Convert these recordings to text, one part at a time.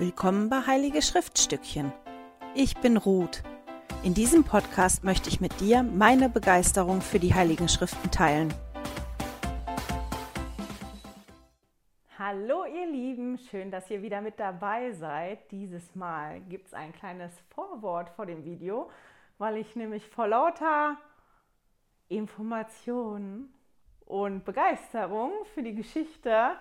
Willkommen bei Heilige Schriftstückchen. Ich bin Ruth. In diesem Podcast möchte ich mit dir meine Begeisterung für die Heiligen Schriften teilen. Hallo ihr Lieben, schön, dass ihr wieder mit dabei seid. Dieses Mal gibt es ein kleines Vorwort vor dem Video, weil ich nämlich vor lauter Informationen und Begeisterung für die Geschichte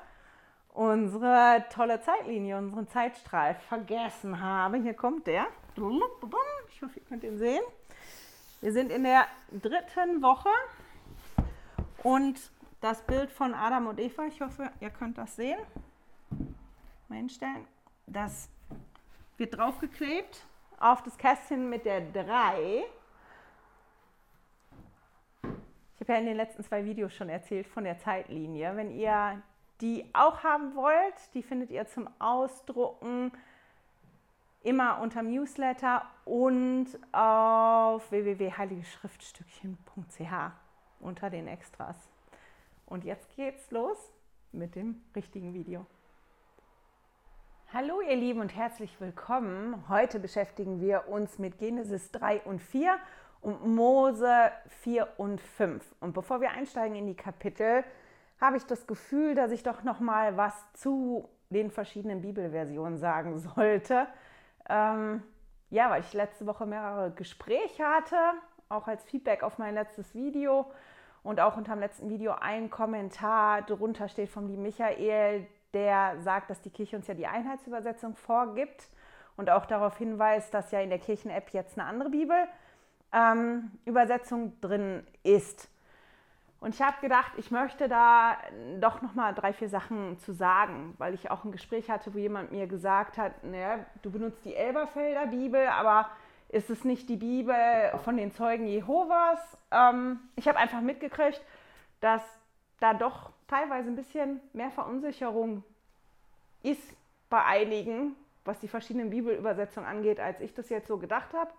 unsere tolle Zeitlinie, unseren Zeitstrahl vergessen habe. Hier kommt der. Ich hoffe, ihr könnt ihn sehen. Wir sind in der dritten Woche und das Bild von Adam und Eva, ich hoffe, ihr könnt das sehen. Mal hinstellen. Das wird draufgeklebt auf das Kästchen mit der 3. Ich habe ja in den letzten zwei Videos schon erzählt von der Zeitlinie. Wenn ihr die auch haben wollt, die findet ihr zum Ausdrucken immer unter Newsletter und auf www.heiligeschriftstückchen.ch unter den Extras. Und jetzt geht's los mit dem richtigen Video. Hallo ihr Lieben und herzlich willkommen. Heute beschäftigen wir uns mit Genesis 3 und 4 und Mose 4 und 5. Und bevor wir einsteigen in die Kapitel, habe ich das Gefühl, dass ich doch noch mal was zu den verschiedenen Bibelversionen sagen sollte. Ähm, ja, weil ich letzte Woche mehrere Gespräche hatte, auch als Feedback auf mein letztes Video und auch unter dem letzten Video ein Kommentar drunter steht vom lieben Michael, der sagt, dass die Kirche uns ja die Einheitsübersetzung vorgibt und auch darauf hinweist, dass ja in der Kirchen-App jetzt eine andere Bibel-Übersetzung ähm, drin ist. Und ich habe gedacht, ich möchte da doch noch mal drei, vier Sachen zu sagen, weil ich auch ein Gespräch hatte, wo jemand mir gesagt hat, naja, du benutzt die Elberfelder Bibel, aber ist es nicht die Bibel von den Zeugen Jehovas? Ähm, ich habe einfach mitgekriegt, dass da doch teilweise ein bisschen mehr Verunsicherung ist bei einigen, was die verschiedenen Bibelübersetzungen angeht, als ich das jetzt so gedacht habe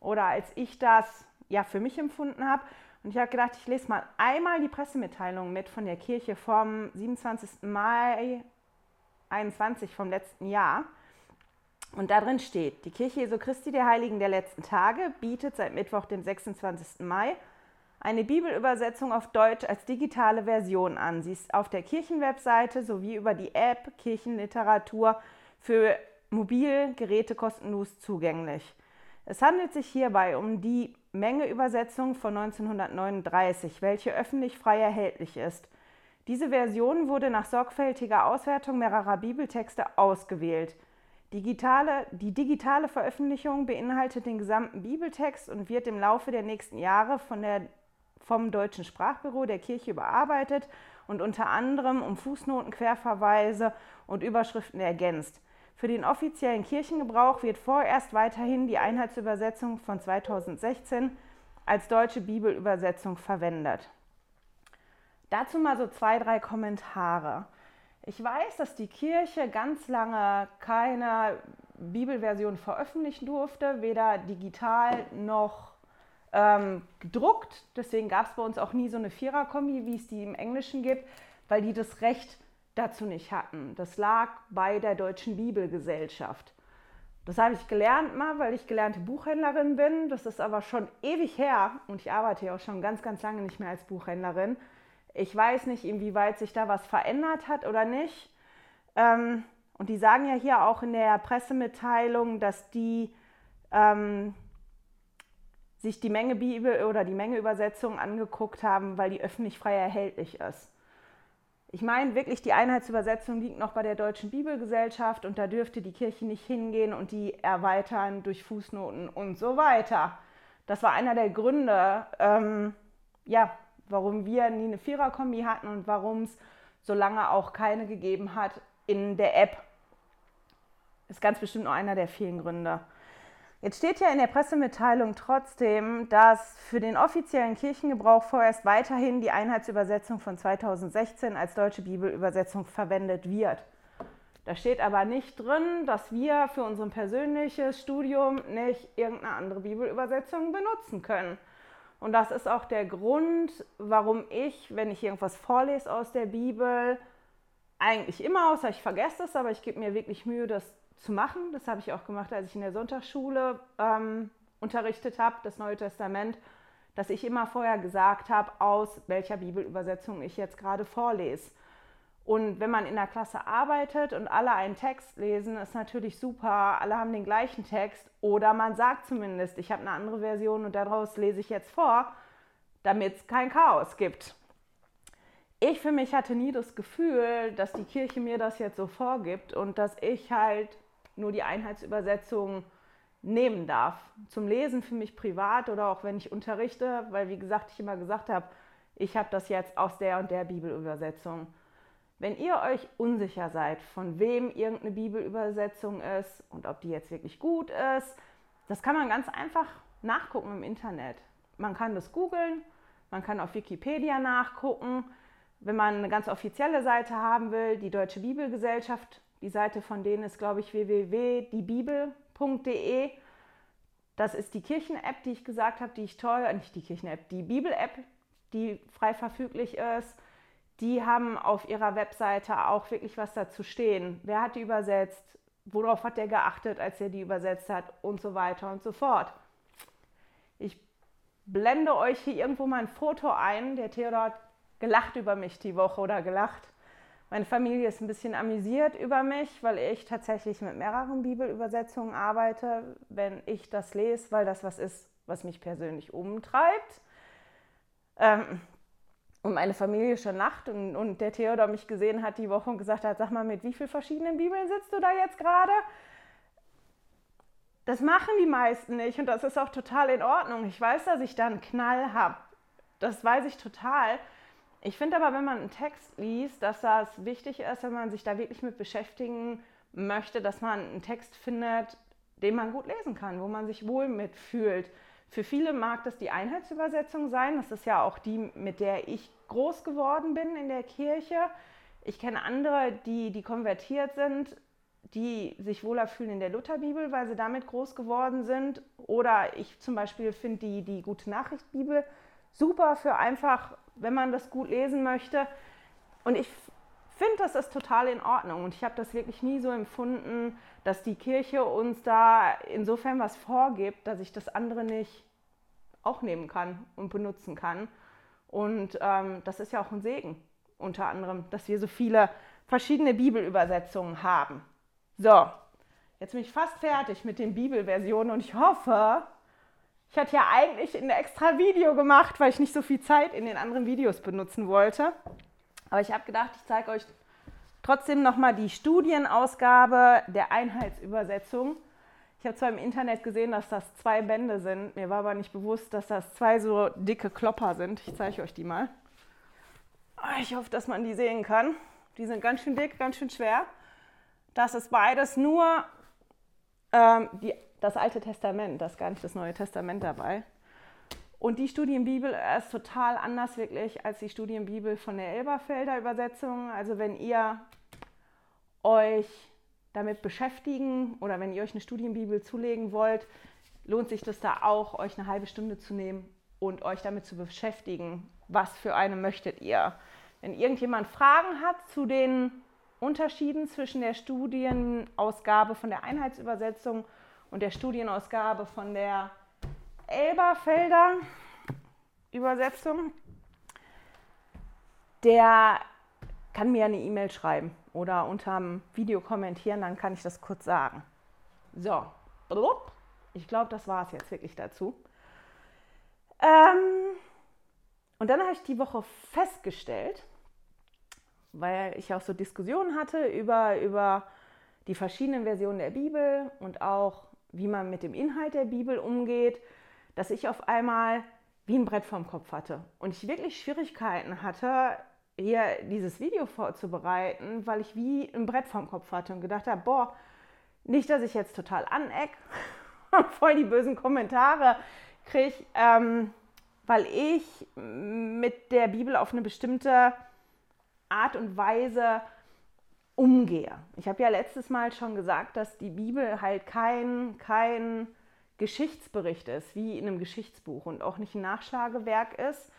oder als ich das ja für mich empfunden habe. Und ich habe gedacht, ich lese mal einmal die Pressemitteilung mit von der Kirche vom 27. Mai 21 vom letzten Jahr. Und da drin steht, die Kirche Jesu Christi der Heiligen der letzten Tage bietet seit Mittwoch, dem 26. Mai, eine Bibelübersetzung auf Deutsch als digitale Version an. Sie ist auf der Kirchenwebseite sowie über die App Kirchenliteratur für Mobilgeräte kostenlos zugänglich. Es handelt sich hierbei um die Mengeübersetzung von 1939, welche öffentlich frei erhältlich ist. Diese Version wurde nach sorgfältiger Auswertung mehrerer Bibeltexte ausgewählt. Digitale, die digitale Veröffentlichung beinhaltet den gesamten Bibeltext und wird im Laufe der nächsten Jahre von der, vom Deutschen Sprachbüro der Kirche überarbeitet und unter anderem um Fußnoten, Querverweise und Überschriften ergänzt. Für den offiziellen Kirchengebrauch wird vorerst weiterhin die Einheitsübersetzung von 2016 als deutsche Bibelübersetzung verwendet. Dazu mal so zwei, drei Kommentare. Ich weiß, dass die Kirche ganz lange keine Bibelversion veröffentlichen durfte, weder digital noch ähm, gedruckt. Deswegen gab es bei uns auch nie so eine Viererkombi, wie es die im Englischen gibt, weil die das Recht dazu nicht hatten. Das lag bei der Deutschen Bibelgesellschaft. Das habe ich gelernt mal, weil ich gelernte Buchhändlerin bin. Das ist aber schon ewig her und ich arbeite ja auch schon ganz, ganz lange nicht mehr als Buchhändlerin. Ich weiß nicht, inwieweit sich da was verändert hat oder nicht. Ähm, und die sagen ja hier auch in der Pressemitteilung, dass die ähm, sich die Menge Bibel oder die Menge Übersetzung angeguckt haben, weil die öffentlich frei erhältlich ist. Ich meine wirklich, die Einheitsübersetzung liegt noch bei der Deutschen Bibelgesellschaft und da dürfte die Kirche nicht hingehen und die erweitern durch Fußnoten und so weiter. Das war einer der Gründe, ähm, ja, warum wir nie eine Viererkombi hatten und warum es so lange auch keine gegeben hat in der App. Ist ganz bestimmt nur einer der vielen Gründe. Jetzt steht ja in der Pressemitteilung trotzdem, dass für den offiziellen Kirchengebrauch vorerst weiterhin die Einheitsübersetzung von 2016 als deutsche Bibelübersetzung verwendet wird. Da steht aber nicht drin, dass wir für unser persönliches Studium nicht irgendeine andere Bibelübersetzung benutzen können. Und das ist auch der Grund, warum ich, wenn ich irgendwas vorlese aus der Bibel, eigentlich immer, außer ich vergesse es, aber ich gebe mir wirklich Mühe, das zu machen. Das habe ich auch gemacht, als ich in der Sonntagsschule ähm, unterrichtet habe, das Neue Testament, dass ich immer vorher gesagt habe, aus welcher Bibelübersetzung ich jetzt gerade vorlese. Und wenn man in der Klasse arbeitet und alle einen Text lesen, ist natürlich super, alle haben den gleichen Text. Oder man sagt zumindest, ich habe eine andere Version und daraus lese ich jetzt vor, damit es kein Chaos gibt. Ich für mich hatte nie das Gefühl, dass die Kirche mir das jetzt so vorgibt und dass ich halt nur die Einheitsübersetzung nehmen darf. Zum Lesen für mich privat oder auch wenn ich unterrichte, weil wie gesagt, ich immer gesagt habe, ich habe das jetzt aus der und der Bibelübersetzung. Wenn ihr euch unsicher seid, von wem irgendeine Bibelübersetzung ist und ob die jetzt wirklich gut ist, das kann man ganz einfach nachgucken im Internet. Man kann das googeln, man kann auf Wikipedia nachgucken. Wenn man eine ganz offizielle Seite haben will, die Deutsche Bibelgesellschaft, die Seite von denen ist, glaube ich, www.diebibel.de. Das ist die Kirchen-App, die ich gesagt habe, die ich toll, äh, nicht die Kirchen-App, die Bibel-App, die frei verfüglich ist. Die haben auf ihrer Webseite auch wirklich was dazu stehen. Wer hat die übersetzt? Worauf hat der geachtet, als er die übersetzt hat? Und so weiter und so fort. Ich blende euch hier irgendwo mal ein Foto ein. Der Theodor hat gelacht über mich die Woche oder gelacht. Meine Familie ist ein bisschen amüsiert über mich, weil ich tatsächlich mit mehreren Bibelübersetzungen arbeite, wenn ich das lese, weil das was ist, was mich persönlich umtreibt. Ähm, und meine Familie schon lacht und, und der Theodor mich gesehen hat die Woche und gesagt hat, sag mal, mit wie vielen verschiedenen Bibeln sitzt du da jetzt gerade? Das machen die meisten nicht und das ist auch total in Ordnung. Ich weiß, dass ich da einen Knall habe. Das weiß ich total. Ich finde aber, wenn man einen Text liest, dass das wichtig ist, wenn man sich da wirklich mit beschäftigen möchte, dass man einen Text findet, den man gut lesen kann, wo man sich wohl mitfühlt. Für viele mag das die Einheitsübersetzung sein. Das ist ja auch die, mit der ich groß geworden bin in der Kirche. Ich kenne andere, die, die konvertiert sind, die sich wohler fühlen in der Lutherbibel, weil sie damit groß geworden sind. Oder ich zum Beispiel finde die, die Gute Nachricht Bibel super für einfach wenn man das gut lesen möchte. Und ich finde, das ist total in Ordnung. Und ich habe das wirklich nie so empfunden, dass die Kirche uns da insofern was vorgibt, dass ich das andere nicht auch nehmen kann und benutzen kann. Und ähm, das ist ja auch ein Segen, unter anderem, dass wir so viele verschiedene Bibelübersetzungen haben. So, jetzt bin ich fast fertig mit den Bibelversionen und ich hoffe, ich hatte ja eigentlich ein extra Video gemacht, weil ich nicht so viel Zeit in den anderen Videos benutzen wollte. Aber ich habe gedacht, ich zeige euch trotzdem nochmal die Studienausgabe der Einheitsübersetzung. Ich habe zwar im Internet gesehen, dass das zwei Bände sind, mir war aber nicht bewusst, dass das zwei so dicke Klopper sind. Ich zeige euch die mal. Ich hoffe, dass man die sehen kann. Die sind ganz schön dick, ganz schön schwer. Das ist beides nur ähm, die das Alte Testament, das nicht das Neue Testament dabei. Und die Studienbibel ist total anders wirklich als die Studienbibel von der Elberfelder Übersetzung. Also wenn ihr euch damit beschäftigen oder wenn ihr euch eine Studienbibel zulegen wollt, lohnt sich das da auch, euch eine halbe Stunde zu nehmen und euch damit zu beschäftigen. Was für eine möchtet ihr? Wenn irgendjemand Fragen hat zu den Unterschieden zwischen der Studienausgabe von der Einheitsübersetzung und der Studienausgabe von der Elberfelder Übersetzung, der kann mir eine E-Mail schreiben oder unter dem Video kommentieren, dann kann ich das kurz sagen. So, ich glaube, das war es jetzt wirklich dazu. Ähm, und dann habe ich die Woche festgestellt, weil ich auch so Diskussionen hatte über, über die verschiedenen Versionen der Bibel und auch wie man mit dem Inhalt der Bibel umgeht, dass ich auf einmal wie ein Brett vorm Kopf hatte und ich wirklich Schwierigkeiten hatte, hier dieses Video vorzubereiten, weil ich wie ein Brett vorm Kopf hatte und gedacht habe, boah, nicht, dass ich jetzt total aneck und voll die bösen Kommentare kriege, ähm, weil ich mit der Bibel auf eine bestimmte Art und Weise umgehe. Ich habe ja letztes Mal schon gesagt, dass die Bibel halt kein, kein Geschichtsbericht ist, wie in einem Geschichtsbuch und auch nicht ein Nachschlagewerk ist.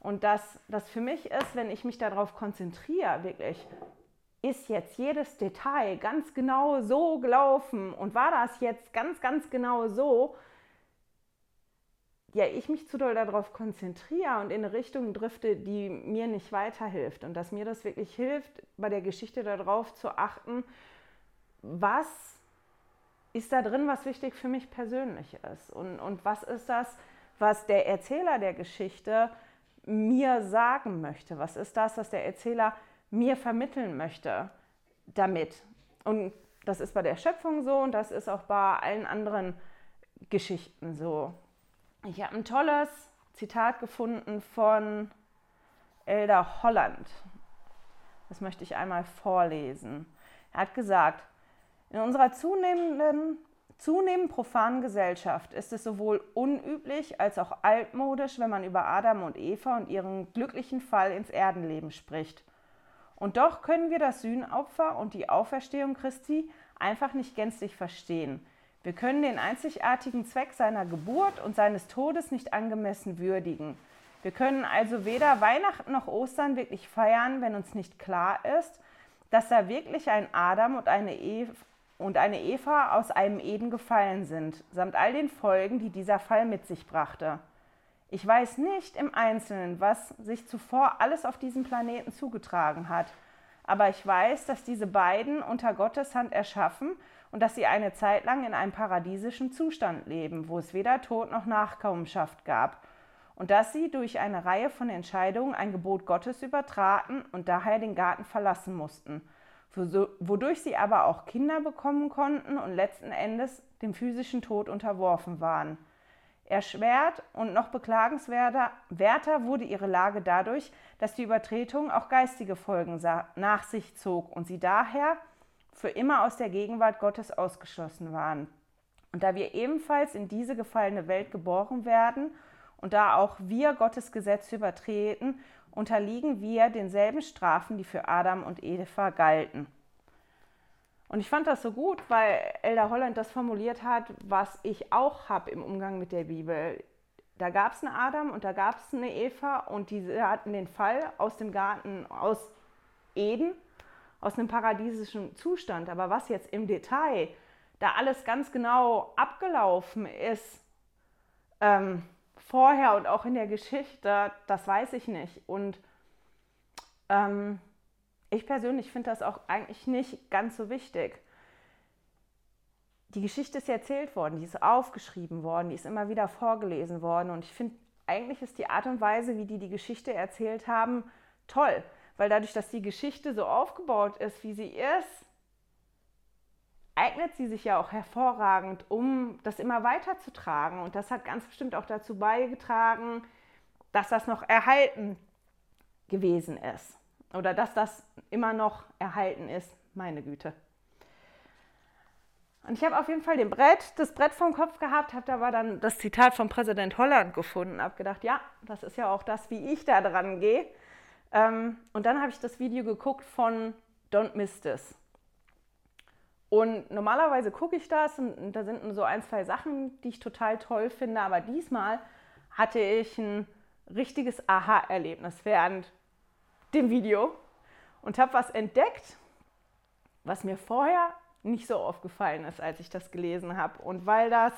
Und dass das für mich ist, wenn ich mich darauf konzentriere, wirklich ist jetzt jedes Detail ganz genau so gelaufen und war das jetzt ganz, ganz genau so, ja, ich mich zu doll darauf konzentriere und in eine Richtung drifte, die mir nicht weiterhilft. Und dass mir das wirklich hilft, bei der Geschichte darauf zu achten, was ist da drin, was wichtig für mich persönlich ist. Und, und was ist das, was der Erzähler der Geschichte mir sagen möchte. Was ist das, was der Erzähler mir vermitteln möchte damit. Und das ist bei der Schöpfung so und das ist auch bei allen anderen Geschichten so. Ich habe ein tolles Zitat gefunden von Elder Holland. Das möchte ich einmal vorlesen. Er hat gesagt, in unserer zunehmenden, zunehmend profanen Gesellschaft ist es sowohl unüblich als auch altmodisch, wenn man über Adam und Eva und ihren glücklichen Fall ins Erdenleben spricht. Und doch können wir das Sühnopfer und die Auferstehung Christi einfach nicht gänzlich verstehen. Wir können den einzigartigen Zweck seiner Geburt und seines Todes nicht angemessen würdigen. Wir können also weder Weihnachten noch Ostern wirklich feiern, wenn uns nicht klar ist, dass da wirklich ein Adam und eine, Eva, und eine Eva aus einem Eden gefallen sind, samt all den Folgen, die dieser Fall mit sich brachte. Ich weiß nicht im Einzelnen, was sich zuvor alles auf diesem Planeten zugetragen hat, aber ich weiß, dass diese beiden unter Gottes Hand erschaffen und dass sie eine Zeit lang in einem paradiesischen Zustand leben, wo es weder Tod noch Nachkommenschaft gab, und dass sie durch eine Reihe von Entscheidungen ein Gebot Gottes übertraten und daher den Garten verlassen mussten, wodurch sie aber auch Kinder bekommen konnten und letzten Endes dem physischen Tod unterworfen waren. Erschwert und noch beklagenswerter wurde ihre Lage dadurch, dass die Übertretung auch geistige Folgen nach sich zog und sie daher für immer aus der Gegenwart Gottes ausgeschlossen waren. Und da wir ebenfalls in diese gefallene Welt geboren werden und da auch wir Gottes Gesetze übertreten, unterliegen wir denselben Strafen, die für Adam und Eva galten. Und ich fand das so gut, weil Elder Holland das formuliert hat, was ich auch habe im Umgang mit der Bibel. Da gab es einen Adam und da gab es eine Eva und diese hatten den Fall aus dem Garten aus Eden aus einem paradiesischen Zustand. Aber was jetzt im Detail da alles ganz genau abgelaufen ist, ähm, vorher und auch in der Geschichte, das weiß ich nicht. Und ähm, ich persönlich finde das auch eigentlich nicht ganz so wichtig. Die Geschichte ist erzählt worden, die ist aufgeschrieben worden, die ist immer wieder vorgelesen worden. Und ich finde, eigentlich ist die Art und Weise, wie die die Geschichte erzählt haben, toll weil dadurch, dass die Geschichte so aufgebaut ist, wie sie ist, eignet sie sich ja auch hervorragend, um das immer weiterzutragen. Und das hat ganz bestimmt auch dazu beigetragen, dass das noch erhalten gewesen ist. Oder dass das immer noch erhalten ist, meine Güte. Und ich habe auf jeden Fall den Brett, das Brett vom Kopf gehabt, habe da war dann das Zitat von Präsident Holland gefunden, habe gedacht, ja, das ist ja auch das, wie ich da dran gehe. Ähm, und dann habe ich das Video geguckt von Don't Miss This. Und normalerweise gucke ich das und, da sind so ein, zwei Sachen, die ich total toll finde. Aber diesmal hatte ich ein richtiges Aha-Erlebnis während dem Video und habe was entdeckt, was mir vorher nicht so aufgefallen ist, als ich das gelesen habe. Und weil das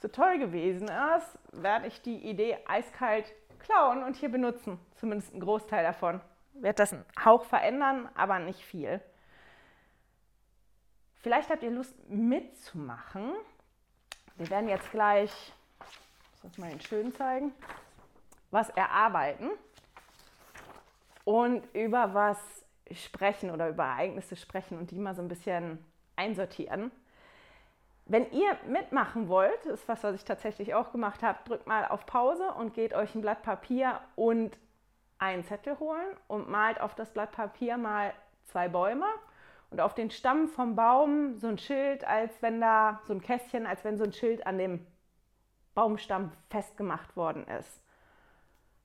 so toll gewesen ist, werde ich die Idee eiskalt klauen und hier benutzen. Zumindest ein Großteil davon. Wird das einen Hauch verändern, aber nicht viel. Vielleicht habt ihr Lust mitzumachen. Wir werden jetzt gleich, ich muss mal den schön zeigen, was erarbeiten und über was sprechen oder über Ereignisse sprechen und die mal so ein bisschen einsortieren. Wenn ihr mitmachen wollt, ist was, was ich tatsächlich auch gemacht habe, drückt mal auf Pause und geht euch ein Blatt Papier und einen Zettel holen und malt auf das Blatt Papier mal zwei Bäume und auf den Stamm vom Baum so ein Schild, als wenn da so ein Kästchen, als wenn so ein Schild an dem Baumstamm festgemacht worden ist.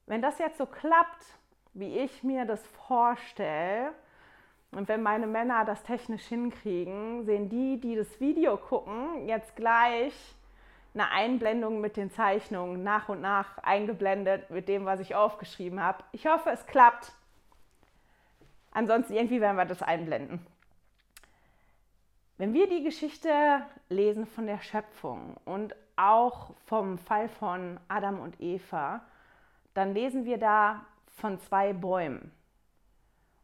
Wenn das jetzt so klappt, wie ich mir das vorstelle, und wenn meine Männer das technisch hinkriegen, sehen die, die das Video gucken, jetzt gleich eine Einblendung mit den Zeichnungen nach und nach eingeblendet mit dem, was ich aufgeschrieben habe. Ich hoffe, es klappt. Ansonsten irgendwie werden wir das einblenden. Wenn wir die Geschichte lesen von der Schöpfung und auch vom Fall von Adam und Eva, dann lesen wir da von zwei Bäumen.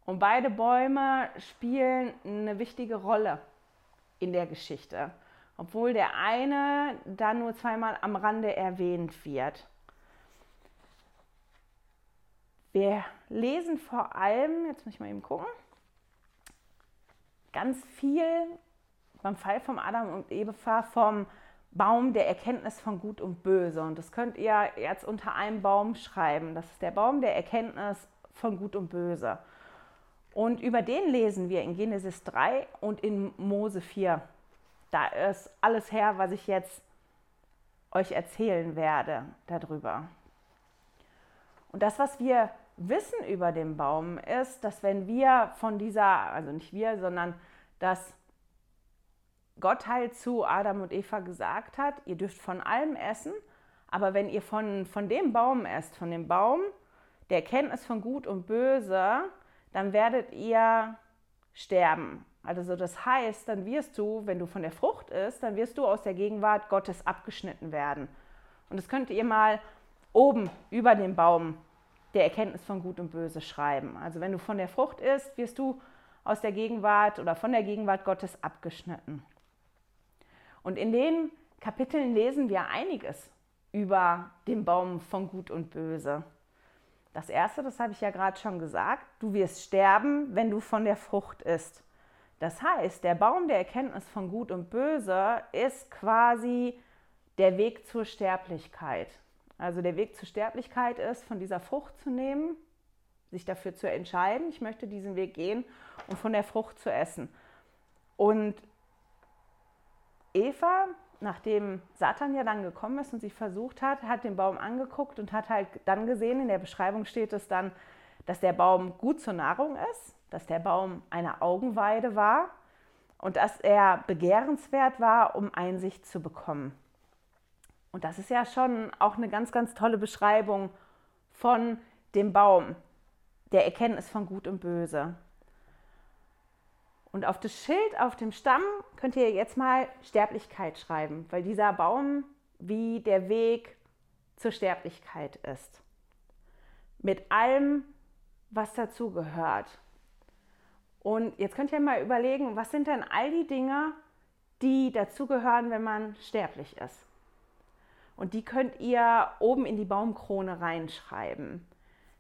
Und beide Bäume spielen eine wichtige Rolle in der Geschichte, obwohl der eine da nur zweimal am Rande erwähnt wird. Wir lesen vor allem, jetzt muss ich mal eben gucken, ganz viel beim Fall von Adam und Eva vom Baum der Erkenntnis von Gut und Böse. Und das könnt ihr jetzt unter einem Baum schreiben. Das ist der Baum der Erkenntnis von Gut und Böse. Und über den lesen wir in Genesis 3 und in Mose 4. Da ist alles her, was ich jetzt euch erzählen werde darüber. Und das, was wir wissen über den Baum, ist, dass wenn wir von dieser, also nicht wir, sondern dass Gott halt zu Adam und Eva gesagt hat, ihr dürft von allem essen, aber wenn ihr von, von dem Baum esst, von dem Baum der Erkenntnis von Gut und Böse, dann werdet ihr sterben. Also das heißt, dann wirst du, wenn du von der Frucht isst, dann wirst du aus der Gegenwart Gottes abgeschnitten werden. Und das könnt ihr mal oben über dem Baum der Erkenntnis von Gut und Böse schreiben. Also wenn du von der Frucht isst, wirst du aus der Gegenwart oder von der Gegenwart Gottes abgeschnitten. Und in den Kapiteln lesen wir einiges über den Baum von Gut und Böse. Das erste, das habe ich ja gerade schon gesagt, du wirst sterben, wenn du von der Frucht isst. Das heißt, der Baum der Erkenntnis von Gut und Böse ist quasi der Weg zur Sterblichkeit. Also der Weg zur Sterblichkeit ist, von dieser Frucht zu nehmen, sich dafür zu entscheiden, ich möchte diesen Weg gehen und von der Frucht zu essen. Und Eva, nachdem Satan ja dann gekommen ist und sie versucht hat, hat den Baum angeguckt und hat halt dann gesehen, in der Beschreibung steht es dann, dass der Baum gut zur Nahrung ist, dass der Baum eine Augenweide war und dass er begehrenswert war, um Einsicht zu bekommen. Und das ist ja schon auch eine ganz, ganz tolle Beschreibung von dem Baum, der Erkenntnis von Gut und Böse. Und auf das Schild auf dem Stamm könnt ihr jetzt mal Sterblichkeit schreiben, weil dieser Baum wie der Weg zur Sterblichkeit ist. Mit allem, was dazugehört. Und jetzt könnt ihr mal überlegen, was sind denn all die Dinge, die dazugehören, wenn man sterblich ist. Und die könnt ihr oben in die Baumkrone reinschreiben.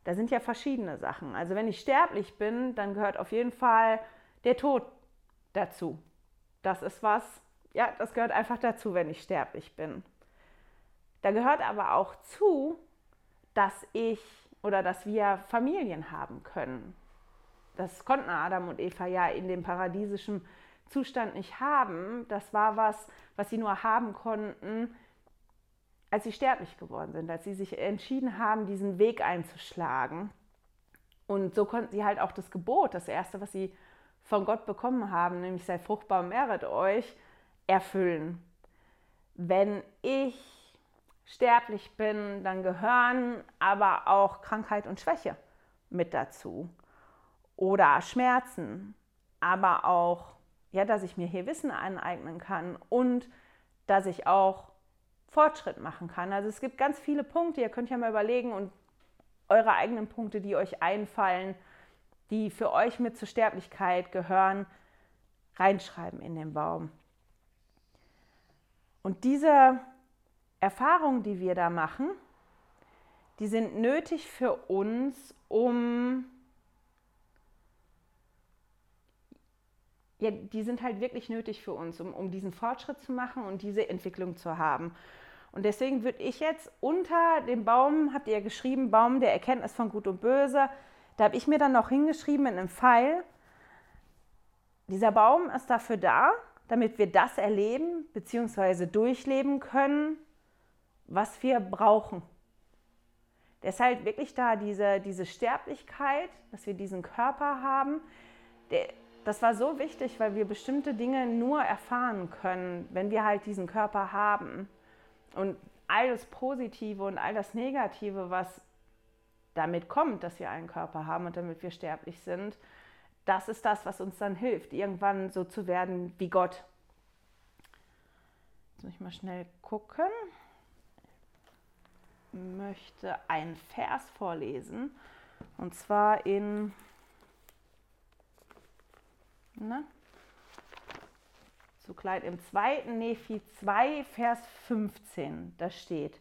Da sind ja verschiedene Sachen. Also wenn ich sterblich bin, dann gehört auf jeden Fall der Tod dazu. Das ist was, ja, das gehört einfach dazu, wenn ich sterblich bin. Da gehört aber auch zu, dass ich oder dass wir Familien haben können. Das konnten Adam und Eva ja in dem paradiesischen Zustand nicht haben. Das war was, was sie nur haben konnten, als sie sterblich geworden sind, als sie sich entschieden haben, diesen Weg einzuschlagen. Und so konnten sie halt auch das Gebot, das erste, was sie von Gott bekommen haben, nämlich sei fruchtbar und mehret euch, erfüllen. Wenn ich sterblich bin, dann gehören aber auch Krankheit und Schwäche mit dazu. Oder Schmerzen, aber auch, ja, dass ich mir hier Wissen aneignen kann und dass ich auch Fortschritt machen kann. Also es gibt ganz viele Punkte, ihr könnt ja mal überlegen und eure eigenen Punkte, die euch einfallen, die für euch mit zur Sterblichkeit gehören, reinschreiben in den Baum. Und diese Erfahrungen, die wir da machen, die sind nötig für uns, um ja, die sind halt wirklich nötig für uns, um, um diesen Fortschritt zu machen und diese Entwicklung zu haben. Und deswegen würde ich jetzt unter dem Baum, habt ihr geschrieben, Baum der Erkenntnis von Gut und Böse, da habe ich mir dann noch hingeschrieben in einem Pfeil, dieser Baum ist dafür da, damit wir das erleben bzw. durchleben können, was wir brauchen. Deshalb wirklich da diese, diese Sterblichkeit, dass wir diesen Körper haben, der, das war so wichtig, weil wir bestimmte Dinge nur erfahren können, wenn wir halt diesen Körper haben. Und all das Positive und all das Negative, was damit kommt, dass wir einen Körper haben und damit wir sterblich sind, das ist das, was uns dann hilft, irgendwann so zu werden wie Gott. Jetzt muss ich mal schnell gucken. Ich möchte einen Vers vorlesen. Und zwar in. Na? So klein im zweiten Nephi 2, Vers 15. Da steht.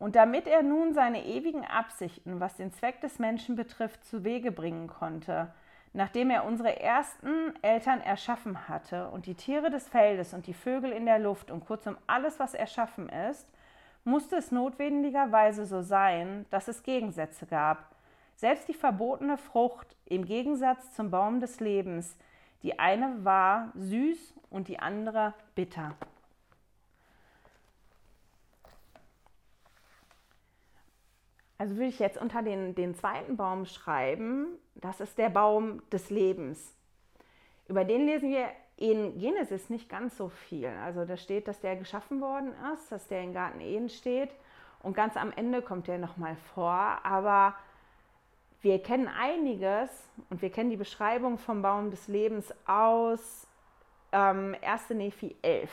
Und damit er nun seine ewigen Absichten, was den Zweck des Menschen betrifft, zu Wege bringen konnte, nachdem er unsere ersten Eltern erschaffen hatte und die Tiere des Feldes und die Vögel in der Luft und kurzum alles, was erschaffen ist, musste es notwendigerweise so sein, dass es Gegensätze gab. Selbst die verbotene Frucht im Gegensatz zum Baum des Lebens, die eine war süß und die andere bitter. Also würde ich jetzt unter den, den zweiten Baum schreiben, das ist der Baum des Lebens. Über den lesen wir in Genesis nicht ganz so viel. Also da steht, dass der geschaffen worden ist, dass der in Garten Eden steht und ganz am Ende kommt der nochmal vor. Aber wir kennen einiges und wir kennen die Beschreibung vom Baum des Lebens aus ähm, 1. Nephi 11.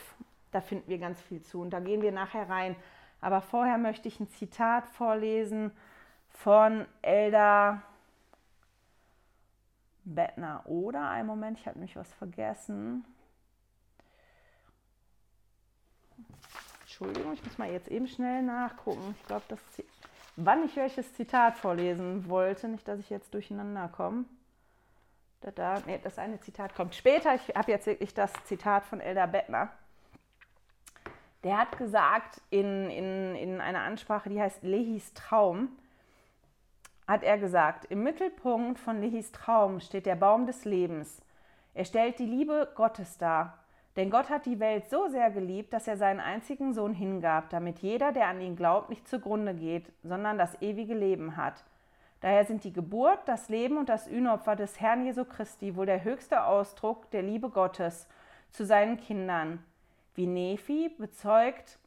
Da finden wir ganz viel zu und da gehen wir nachher rein. Aber vorher möchte ich ein Zitat vorlesen von Elda Bettner. Oder, einen Moment, ich habe nämlich was vergessen. Entschuldigung, ich muss mal jetzt eben schnell nachgucken. Ich glaube, wann ich welches Zitat vorlesen wollte, nicht, dass ich jetzt durcheinander komme. Da, da, nee, das eine Zitat kommt später. Ich habe jetzt wirklich das Zitat von Elda Bettner der hat gesagt in, in, in einer Ansprache, die heißt Lehis Traum, hat er gesagt, im Mittelpunkt von Lehis Traum steht der Baum des Lebens. Er stellt die Liebe Gottes dar. Denn Gott hat die Welt so sehr geliebt, dass er seinen einzigen Sohn hingab, damit jeder, der an ihn glaubt, nicht zugrunde geht, sondern das ewige Leben hat. Daher sind die Geburt, das Leben und das Sühnopfer des Herrn Jesu Christi wohl der höchste Ausdruck der Liebe Gottes zu seinen Kindern. Wie Nephi bezeugt,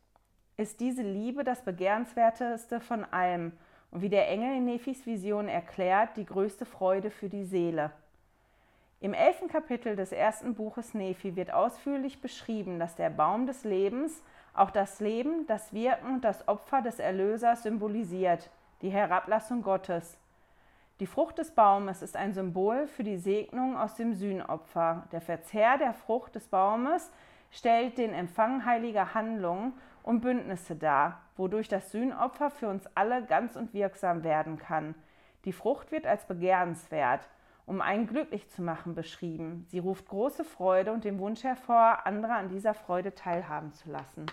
ist diese Liebe das begehrenswerteste von allem und wie der Engel in Nephis Vision erklärt, die größte Freude für die Seele. Im elften Kapitel des ersten Buches Nephi wird ausführlich beschrieben, dass der Baum des Lebens auch das Leben, das Wirken und das Opfer des Erlösers symbolisiert, die Herablassung Gottes. Die Frucht des Baumes ist ein Symbol für die Segnung aus dem Sühnopfer. Der Verzehr der Frucht des Baumes stellt den Empfang heiliger Handlungen und Bündnisse dar, wodurch das Sühnopfer für uns alle ganz und wirksam werden kann. Die Frucht wird als begehrenswert, um einen glücklich zu machen, beschrieben. Sie ruft große Freude und den Wunsch hervor, andere an dieser Freude teilhaben zu lassen.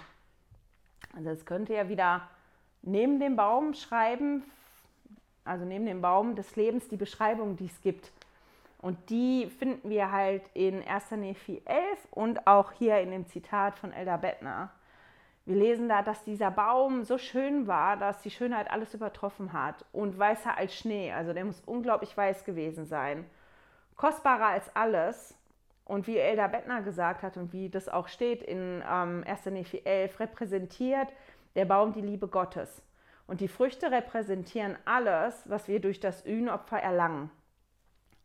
Also es könnte ja wieder neben dem Baum schreiben, also neben dem Baum des Lebens die Beschreibung, die es gibt. Und die finden wir halt in 1. Nephi 11 und auch hier in dem Zitat von Elda Bettner. Wir lesen da, dass dieser Baum so schön war, dass die Schönheit alles übertroffen hat und weißer als Schnee. Also der muss unglaublich weiß gewesen sein. Kostbarer als alles. Und wie Elda Bettner gesagt hat und wie das auch steht in ähm, 1. Nephi 11, repräsentiert der Baum die Liebe Gottes. Und die Früchte repräsentieren alles, was wir durch das Ühnopfer erlangen.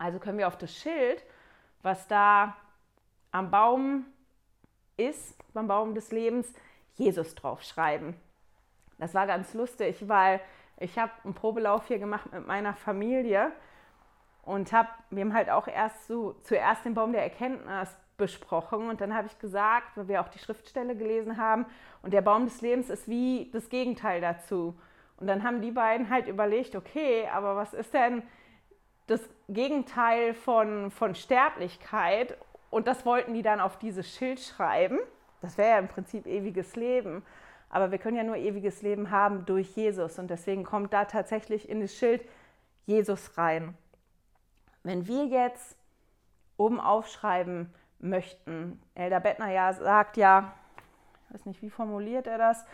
Also können wir auf das Schild, was da am Baum ist, beim Baum des Lebens, Jesus draufschreiben. Das war ganz lustig, weil ich habe einen Probelauf hier gemacht mit meiner Familie und hab, wir haben halt auch erst so zuerst den Baum der Erkenntnis besprochen und dann habe ich gesagt, weil wir auch die Schriftstelle gelesen haben und der Baum des Lebens ist wie das Gegenteil dazu. Und dann haben die beiden halt überlegt, okay, aber was ist denn das Gegenteil von, von Sterblichkeit und das wollten die dann auf dieses Schild schreiben. Das wäre ja im Prinzip ewiges Leben. Aber wir können ja nur ewiges Leben haben durch Jesus und deswegen kommt da tatsächlich in das Schild Jesus rein. Wenn wir jetzt oben aufschreiben möchten, Elder Bettner ja sagt ja, ich weiß nicht, wie formuliert er das,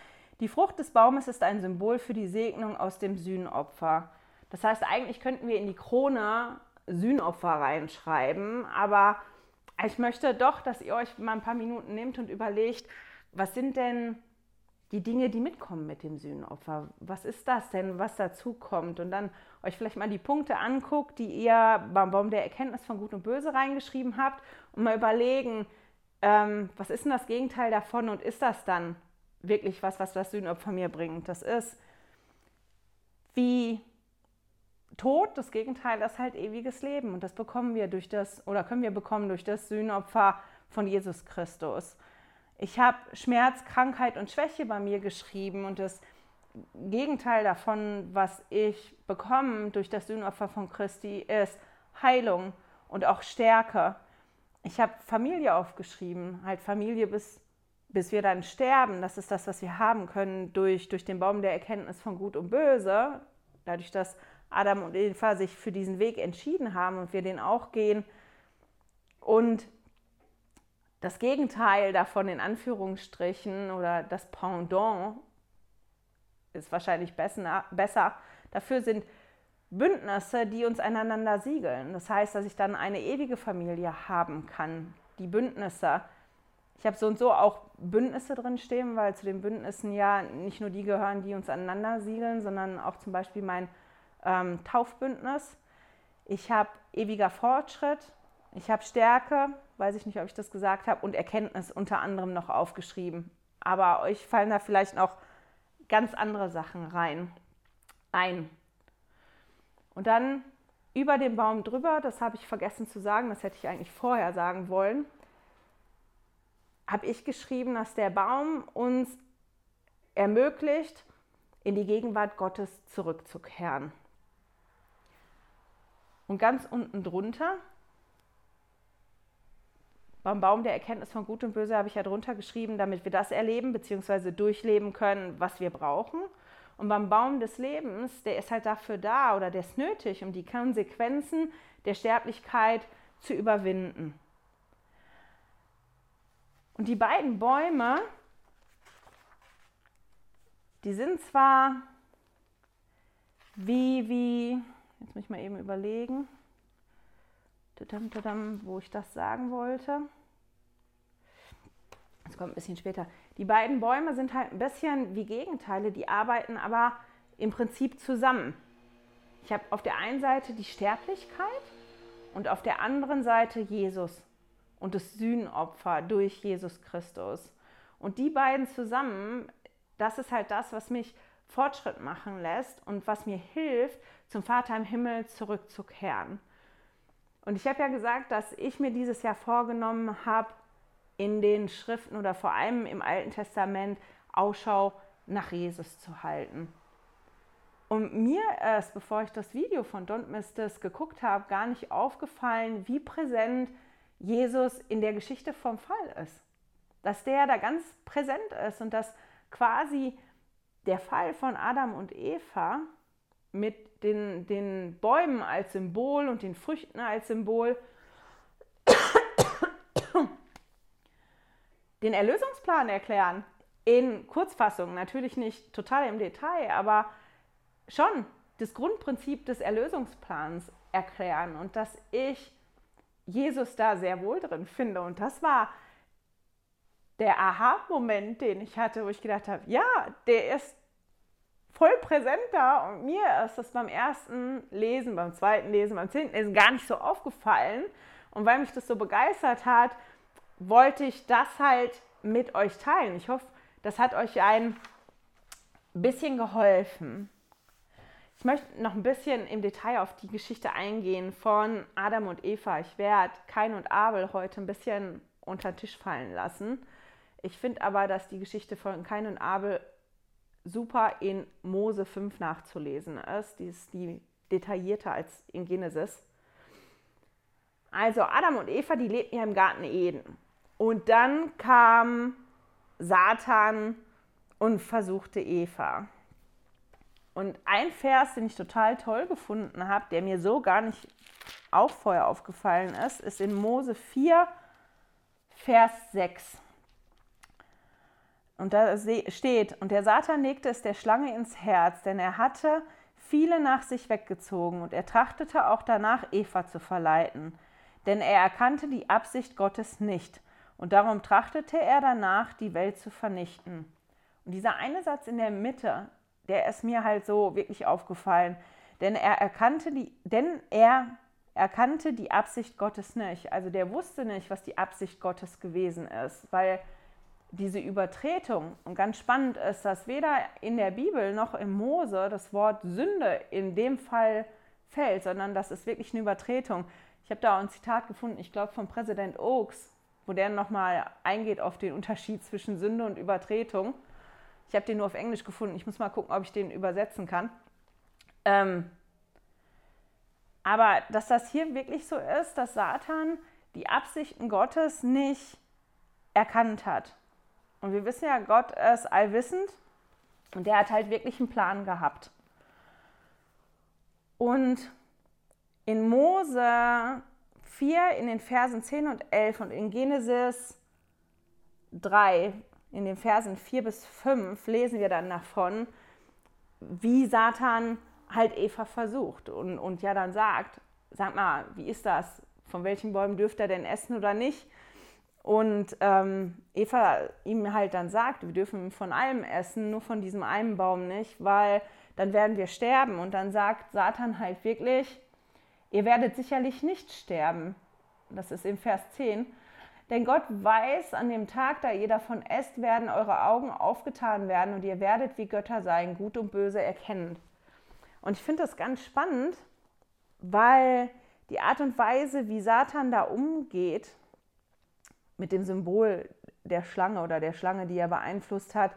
die Frucht des Baumes ist ein Symbol für die Segnung aus dem Sühnopfer. Das heißt, eigentlich könnten wir in die Krone Sühnopfer reinschreiben, aber ich möchte doch, dass ihr euch mal ein paar Minuten nehmt und überlegt, was sind denn die Dinge, die mitkommen mit dem Sühnopfer. Was ist das denn, was dazu kommt? Und dann euch vielleicht mal die Punkte anguckt, die ihr beim Baum der Erkenntnis von Gut und Böse reingeschrieben habt und mal überlegen, ähm, was ist denn das Gegenteil davon und ist das dann wirklich was, was das Sühnopfer mir bringt? Das ist wie Tod, das Gegenteil ist halt ewiges Leben und das bekommen wir durch das oder können wir bekommen durch das Sühnopfer von Jesus Christus. Ich habe Schmerz, Krankheit und Schwäche bei mir geschrieben und das Gegenteil davon, was ich bekomme durch das Sühnopfer von Christi, ist Heilung und auch Stärke. Ich habe Familie aufgeschrieben, halt Familie bis, bis wir dann sterben. Das ist das, was wir haben können durch, durch den Baum der Erkenntnis von Gut und Böse. Dadurch, dass Adam und Eva sich für diesen Weg entschieden haben und wir den auch gehen. Und das Gegenteil davon in Anführungsstrichen oder das Pendant ist wahrscheinlich besser. Dafür sind Bündnisse, die uns einander siegeln. Das heißt, dass ich dann eine ewige Familie haben kann. Die Bündnisse. Ich habe so und so auch Bündnisse drin stehen, weil zu den Bündnissen ja nicht nur die gehören, die uns aneinander siegeln, sondern auch zum Beispiel mein ähm, Taufbündnis. Ich habe ewiger Fortschritt. Ich habe Stärke, weiß ich nicht, ob ich das gesagt habe, und Erkenntnis unter anderem noch aufgeschrieben. Aber euch fallen da vielleicht noch ganz andere Sachen rein ein. Und dann über den Baum drüber, das habe ich vergessen zu sagen, das hätte ich eigentlich vorher sagen wollen, habe ich geschrieben, dass der Baum uns ermöglicht, in die Gegenwart Gottes zurückzukehren. Und ganz unten drunter, beim Baum der Erkenntnis von Gut und Böse, habe ich ja drunter geschrieben, damit wir das erleben bzw. durchleben können, was wir brauchen. Und beim Baum des Lebens, der ist halt dafür da oder der ist nötig, um die Konsequenzen der Sterblichkeit zu überwinden. Und die beiden Bäume, die sind zwar wie, wie, jetzt muss ich mal eben überlegen, wo ich das sagen wollte. Das kommt ein bisschen später. Die beiden Bäume sind halt ein bisschen wie Gegenteile, die arbeiten aber im Prinzip zusammen. Ich habe auf der einen Seite die Sterblichkeit und auf der anderen Seite Jesus und das Sühnopfer durch Jesus Christus. Und die beiden zusammen, das ist halt das, was mich Fortschritt machen lässt und was mir hilft, zum Vater im Himmel zurückzukehren. Und ich habe ja gesagt, dass ich mir dieses Jahr vorgenommen habe, in den Schriften oder vor allem im Alten Testament Ausschau nach Jesus zu halten. Und mir ist, bevor ich das Video von Don't Miss This geguckt habe, gar nicht aufgefallen, wie präsent Jesus in der Geschichte vom Fall ist. Dass der da ganz präsent ist und dass quasi der Fall von Adam und Eva mit den, den Bäumen als Symbol und den Früchten als Symbol den Erlösungsplan erklären. In Kurzfassung, natürlich nicht total im Detail, aber schon das Grundprinzip des Erlösungsplans erklären und dass ich Jesus da sehr wohl drin finde. Und das war der Aha-Moment, den ich hatte, wo ich gedacht habe, ja, der ist voll präsent da und mir ist das beim ersten Lesen, beim zweiten Lesen, beim zehnten Lesen gar nicht so aufgefallen. Und weil mich das so begeistert hat, wollte ich das halt mit euch teilen. Ich hoffe, das hat euch ein bisschen geholfen. Ich möchte noch ein bisschen im Detail auf die Geschichte eingehen von Adam und Eva. Ich werde Kain und Abel heute ein bisschen unter den Tisch fallen lassen. Ich finde aber, dass die Geschichte von Kain und Abel super in Mose 5 nachzulesen ist. Die ist die detaillierter als in Genesis. Also Adam und Eva, die lebten ja im Garten Eden. Und dann kam Satan und versuchte Eva. Und ein Vers, den ich total toll gefunden habe, der mir so gar nicht auch vorher aufgefallen ist, ist in Mose 4, Vers 6. Und da steht, und der Satan legte es der Schlange ins Herz, denn er hatte viele nach sich weggezogen und er trachtete auch danach, Eva zu verleiten. Denn er erkannte die Absicht Gottes nicht und darum trachtete er danach, die Welt zu vernichten. Und dieser eine Satz in der Mitte, der ist mir halt so wirklich aufgefallen. Denn er erkannte die, denn er erkannte die Absicht Gottes nicht. Also der wusste nicht, was die Absicht Gottes gewesen ist, weil diese Übertretung, und ganz spannend ist, dass weder in der Bibel noch im Mose das Wort Sünde in dem Fall fällt, sondern das ist wirklich eine Übertretung. Ich habe da auch ein Zitat gefunden, ich glaube von Präsident Oaks, wo der nochmal eingeht auf den Unterschied zwischen Sünde und Übertretung. Ich habe den nur auf Englisch gefunden, ich muss mal gucken, ob ich den übersetzen kann. Ähm, aber dass das hier wirklich so ist, dass Satan die Absichten Gottes nicht erkannt hat. Und wir wissen ja, Gott ist allwissend und der hat halt wirklich einen Plan gehabt. Und in Mose 4, in den Versen 10 und 11 und in Genesis 3, in den Versen 4 bis 5, lesen wir dann davon, wie Satan halt Eva versucht und, und ja dann sagt, sag mal, wie ist das? Von welchen Bäumen dürft er denn essen oder nicht? Und ähm, Eva ihm halt dann sagt, wir dürfen von allem essen, nur von diesem einen Baum nicht, weil dann werden wir sterben. Und dann sagt Satan halt wirklich, ihr werdet sicherlich nicht sterben. Das ist im Vers 10. Denn Gott weiß, an dem Tag, da ihr davon esst, werden eure Augen aufgetan werden und ihr werdet wie Götter sein, gut und böse erkennen. Und ich finde das ganz spannend, weil die Art und Weise, wie Satan da umgeht, mit dem Symbol der Schlange oder der Schlange, die er beeinflusst hat,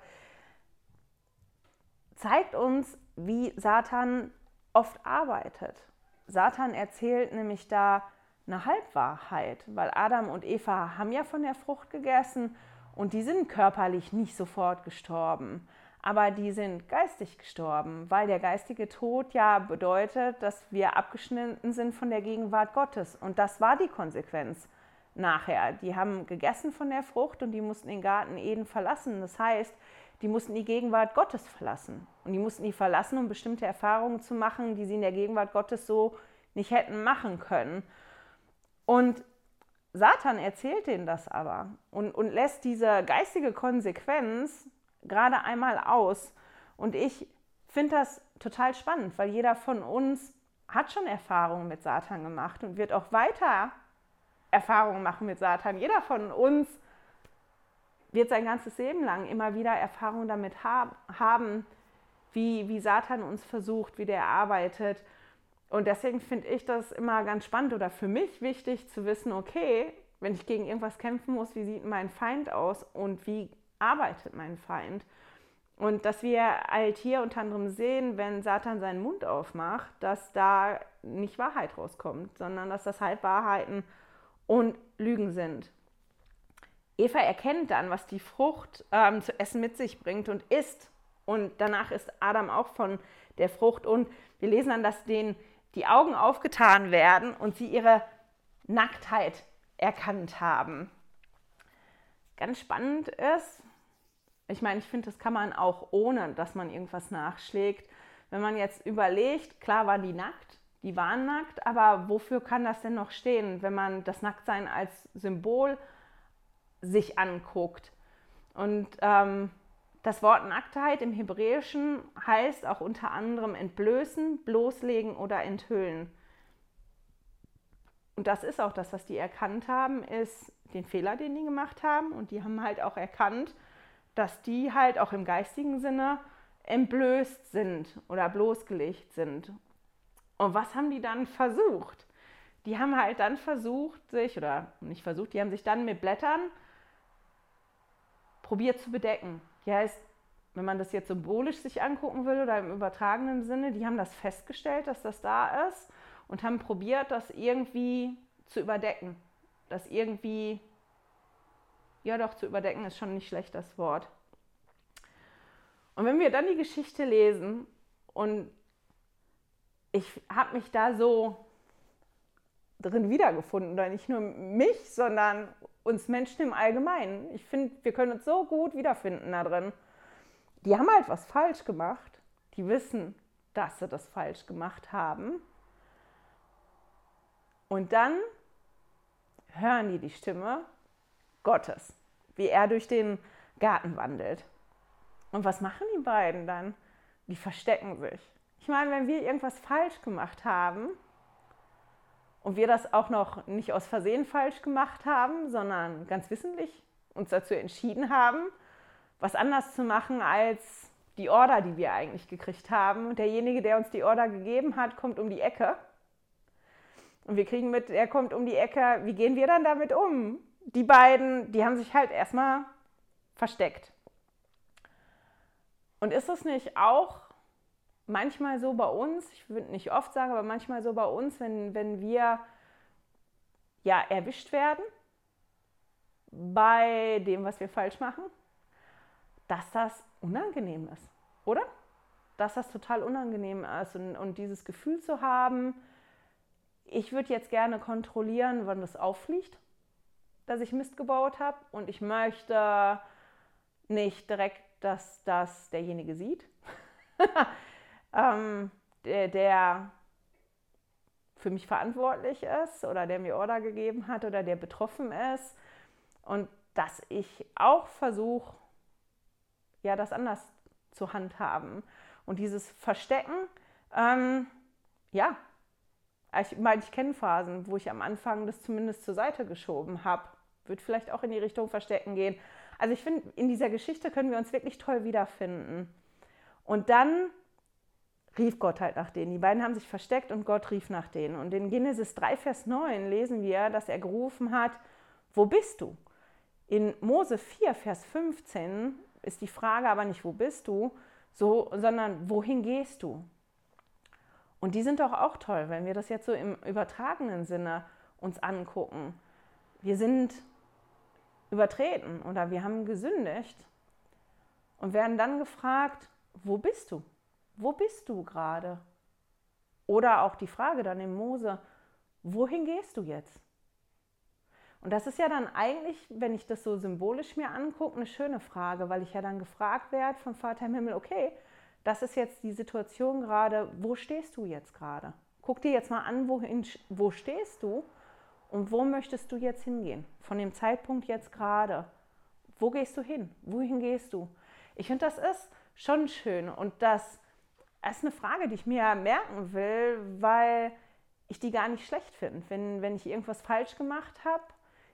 zeigt uns, wie Satan oft arbeitet. Satan erzählt nämlich da eine Halbwahrheit, weil Adam und Eva haben ja von der Frucht gegessen und die sind körperlich nicht sofort gestorben, aber die sind geistig gestorben, weil der geistige Tod ja bedeutet, dass wir abgeschnitten sind von der Gegenwart Gottes und das war die Konsequenz nachher. Die haben gegessen von der Frucht und die mussten den Garten Eden verlassen. Das heißt, die mussten die Gegenwart Gottes verlassen. Und die mussten die verlassen, um bestimmte Erfahrungen zu machen, die sie in der Gegenwart Gottes so nicht hätten machen können. Und Satan erzählt denen das aber und, und lässt diese geistige Konsequenz gerade einmal aus. Und ich finde das total spannend, weil jeder von uns hat schon Erfahrungen mit Satan gemacht und wird auch weiter Erfahrungen machen mit Satan. Jeder von uns wird sein ganzes Leben lang immer wieder Erfahrungen damit haben, wie, wie Satan uns versucht, wie der arbeitet. Und deswegen finde ich das immer ganz spannend oder für mich wichtig zu wissen, okay, wenn ich gegen irgendwas kämpfen muss, wie sieht mein Feind aus und wie arbeitet mein Feind? Und dass wir halt hier unter anderem sehen, wenn Satan seinen Mund aufmacht, dass da nicht Wahrheit rauskommt, sondern dass das halt Wahrheiten und Lügen sind. Eva erkennt dann, was die Frucht ähm, zu essen mit sich bringt und isst. Und danach ist Adam auch von der Frucht. Und wir lesen dann, dass denen die Augen aufgetan werden und sie ihre Nacktheit erkannt haben. Ganz spannend ist, ich meine, ich finde, das kann man auch ohne, dass man irgendwas nachschlägt. Wenn man jetzt überlegt, klar waren die nackt, die waren nackt, aber wofür kann das denn noch stehen, wenn man das Nacktsein als Symbol sich anguckt? Und ähm, das Wort Nacktheit im Hebräischen heißt auch unter anderem entblößen, bloßlegen oder enthüllen. Und das ist auch das, was die erkannt haben, ist den Fehler, den die gemacht haben. Und die haben halt auch erkannt, dass die halt auch im geistigen Sinne entblößt sind oder bloßgelegt sind. Und was haben die dann versucht? Die haben halt dann versucht, sich, oder nicht versucht, die haben sich dann mit Blättern probiert zu bedecken. Die heißt, wenn man das jetzt symbolisch sich angucken will oder im übertragenen Sinne, die haben das festgestellt, dass das da ist und haben probiert, das irgendwie zu überdecken. Das irgendwie, ja doch, zu überdecken ist schon nicht schlecht das Wort. Und wenn wir dann die Geschichte lesen und ich habe mich da so drin wiedergefunden. Oder nicht nur mich, sondern uns Menschen im Allgemeinen. Ich finde, wir können uns so gut wiederfinden da drin. Die haben halt was falsch gemacht. Die wissen, dass sie das falsch gemacht haben. Und dann hören die die Stimme Gottes, wie er durch den Garten wandelt. Und was machen die beiden dann? Die verstecken sich. Ich meine, wenn wir irgendwas falsch gemacht haben und wir das auch noch nicht aus Versehen falsch gemacht haben, sondern ganz wissentlich uns dazu entschieden haben, was anders zu machen als die Order, die wir eigentlich gekriegt haben. Und derjenige, der uns die Order gegeben hat, kommt um die Ecke. Und wir kriegen mit, er kommt um die Ecke. Wie gehen wir dann damit um? Die beiden, die haben sich halt erstmal versteckt. Und ist es nicht auch manchmal so bei uns, ich würde nicht oft sagen, aber manchmal so bei uns, wenn, wenn wir ja erwischt werden bei dem, was wir falsch machen, dass das unangenehm ist, oder? Dass das total unangenehm ist und, und dieses Gefühl zu haben, ich würde jetzt gerne kontrollieren, wann das auffliegt, dass ich Mist gebaut habe und ich möchte nicht direkt, dass das derjenige sieht, ähm, der, der für mich verantwortlich ist oder der mir Order gegeben hat oder der betroffen ist und dass ich auch versuche, ja, das anders zu handhaben. Und dieses Verstecken, ähm, ja, ich meine, ich kenne Phasen, wo ich am Anfang das zumindest zur Seite geschoben habe. Wird vielleicht auch in die Richtung Verstecken gehen. Also ich finde, in dieser Geschichte können wir uns wirklich toll wiederfinden. Und dann rief Gott halt nach denen. Die beiden haben sich versteckt und Gott rief nach denen. Und in Genesis 3, Vers 9 lesen wir, dass er gerufen hat, wo bist du? In Mose 4, Vers 15 ist die Frage aber nicht, wo bist du, so, sondern wohin gehst du? Und die sind doch auch toll, wenn wir das jetzt so im übertragenen Sinne uns angucken. Wir sind übertreten oder wir haben gesündigt und werden dann gefragt, wo bist du? Wo bist du gerade? Oder auch die Frage dann im Mose, wohin gehst du jetzt? Und das ist ja dann eigentlich, wenn ich das so symbolisch mir angucke, eine schöne Frage, weil ich ja dann gefragt werde vom Vater im Himmel, okay, das ist jetzt die Situation gerade, wo stehst du jetzt gerade? Guck dir jetzt mal an, wohin, wo stehst du und wo möchtest du jetzt hingehen? Von dem Zeitpunkt jetzt gerade. Wo gehst du hin? Wohin gehst du? Ich finde, das ist schon schön und das ist eine Frage, die ich mir merken will, weil ich die gar nicht schlecht finde. Wenn, wenn ich irgendwas falsch gemacht habe,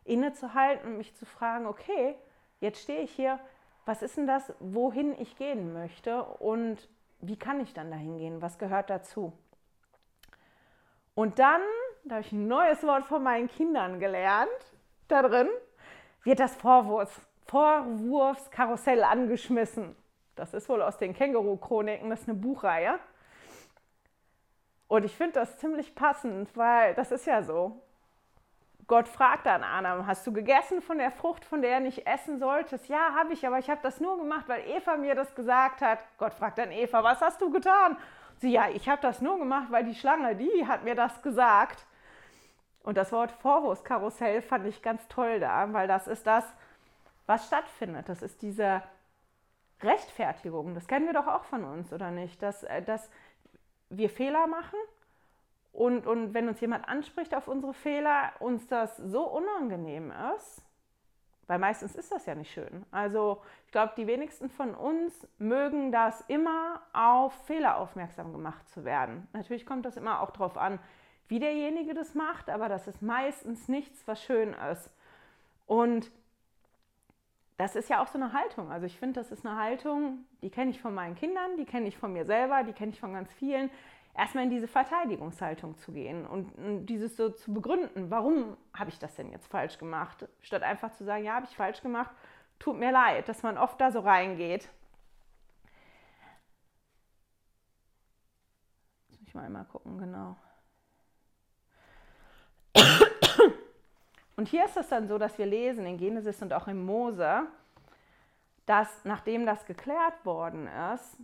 innezuhalten und mich zu fragen, okay, jetzt stehe ich hier, was ist denn das, wohin ich gehen möchte und wie kann ich dann dahin gehen? Was gehört dazu? Und dann, da habe ich ein neues Wort von meinen Kindern gelernt, da drin wird das Vorwurfs, Vorwurfskarussell angeschmissen. Das ist wohl aus den Känguru-Chroniken, das ist eine Buchreihe. Und ich finde das ziemlich passend, weil das ist ja so. Gott fragt dann Adam, hast du gegessen von der Frucht, von der er nicht essen solltest? Ja, habe ich, aber ich habe das nur gemacht, weil Eva mir das gesagt hat. Gott fragt dann Eva, was hast du getan? Sie, ja, ich habe das nur gemacht, weil die Schlange, die hat mir das gesagt. Und das Wort Vorwurfskarussell fand ich ganz toll da, weil das ist das, was stattfindet. Das ist diese Rechtfertigung. Das kennen wir doch auch von uns, oder nicht? Dass, äh, dass wir Fehler machen und, und wenn uns jemand anspricht auf unsere Fehler, uns das so unangenehm ist, weil meistens ist das ja nicht schön. Also ich glaube, die wenigsten von uns mögen das immer auf Fehler aufmerksam gemacht zu werden. Natürlich kommt das immer auch darauf an, wie derjenige das macht, aber das ist meistens nichts, was schön ist. Und das ist ja auch so eine Haltung. Also ich finde, das ist eine Haltung, die kenne ich von meinen Kindern, die kenne ich von mir selber, die kenne ich von ganz vielen erstmal in diese Verteidigungshaltung zu gehen und dieses so zu begründen, warum habe ich das denn jetzt falsch gemacht, statt einfach zu sagen, ja, habe ich falsch gemacht, tut mir leid, dass man oft da so reingeht. Jetzt muss ich mal einmal gucken, genau. Und hier ist es dann so, dass wir lesen in Genesis und auch in Mose, dass nachdem das geklärt worden ist,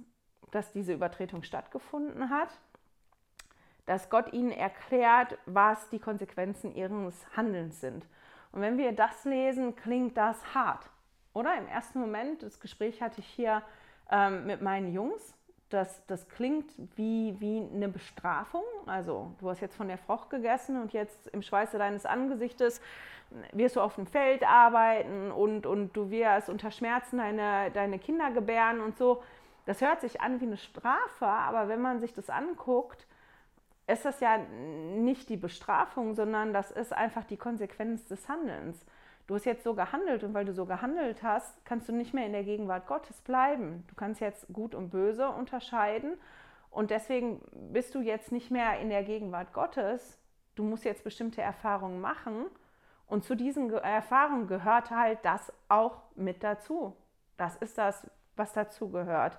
dass diese Übertretung stattgefunden hat, dass Gott ihnen erklärt, was die Konsequenzen ihres Handelns sind. Und wenn wir das lesen, klingt das hart, oder? Im ersten Moment, das Gespräch hatte ich hier ähm, mit meinen Jungs, das, das klingt wie, wie eine Bestrafung. Also du hast jetzt von der Frucht gegessen und jetzt im Schweiße deines Angesichtes wirst du auf dem Feld arbeiten und, und du wirst unter Schmerzen deine, deine Kinder gebären und so. Das hört sich an wie eine Strafe, aber wenn man sich das anguckt, ist das ja nicht die Bestrafung, sondern das ist einfach die Konsequenz des Handelns. Du hast jetzt so gehandelt und weil du so gehandelt hast, kannst du nicht mehr in der Gegenwart Gottes bleiben. Du kannst jetzt gut und böse unterscheiden und deswegen bist du jetzt nicht mehr in der Gegenwart Gottes. Du musst jetzt bestimmte Erfahrungen machen und zu diesen Erfahrungen gehört halt das auch mit dazu. Das ist das, was dazu gehört.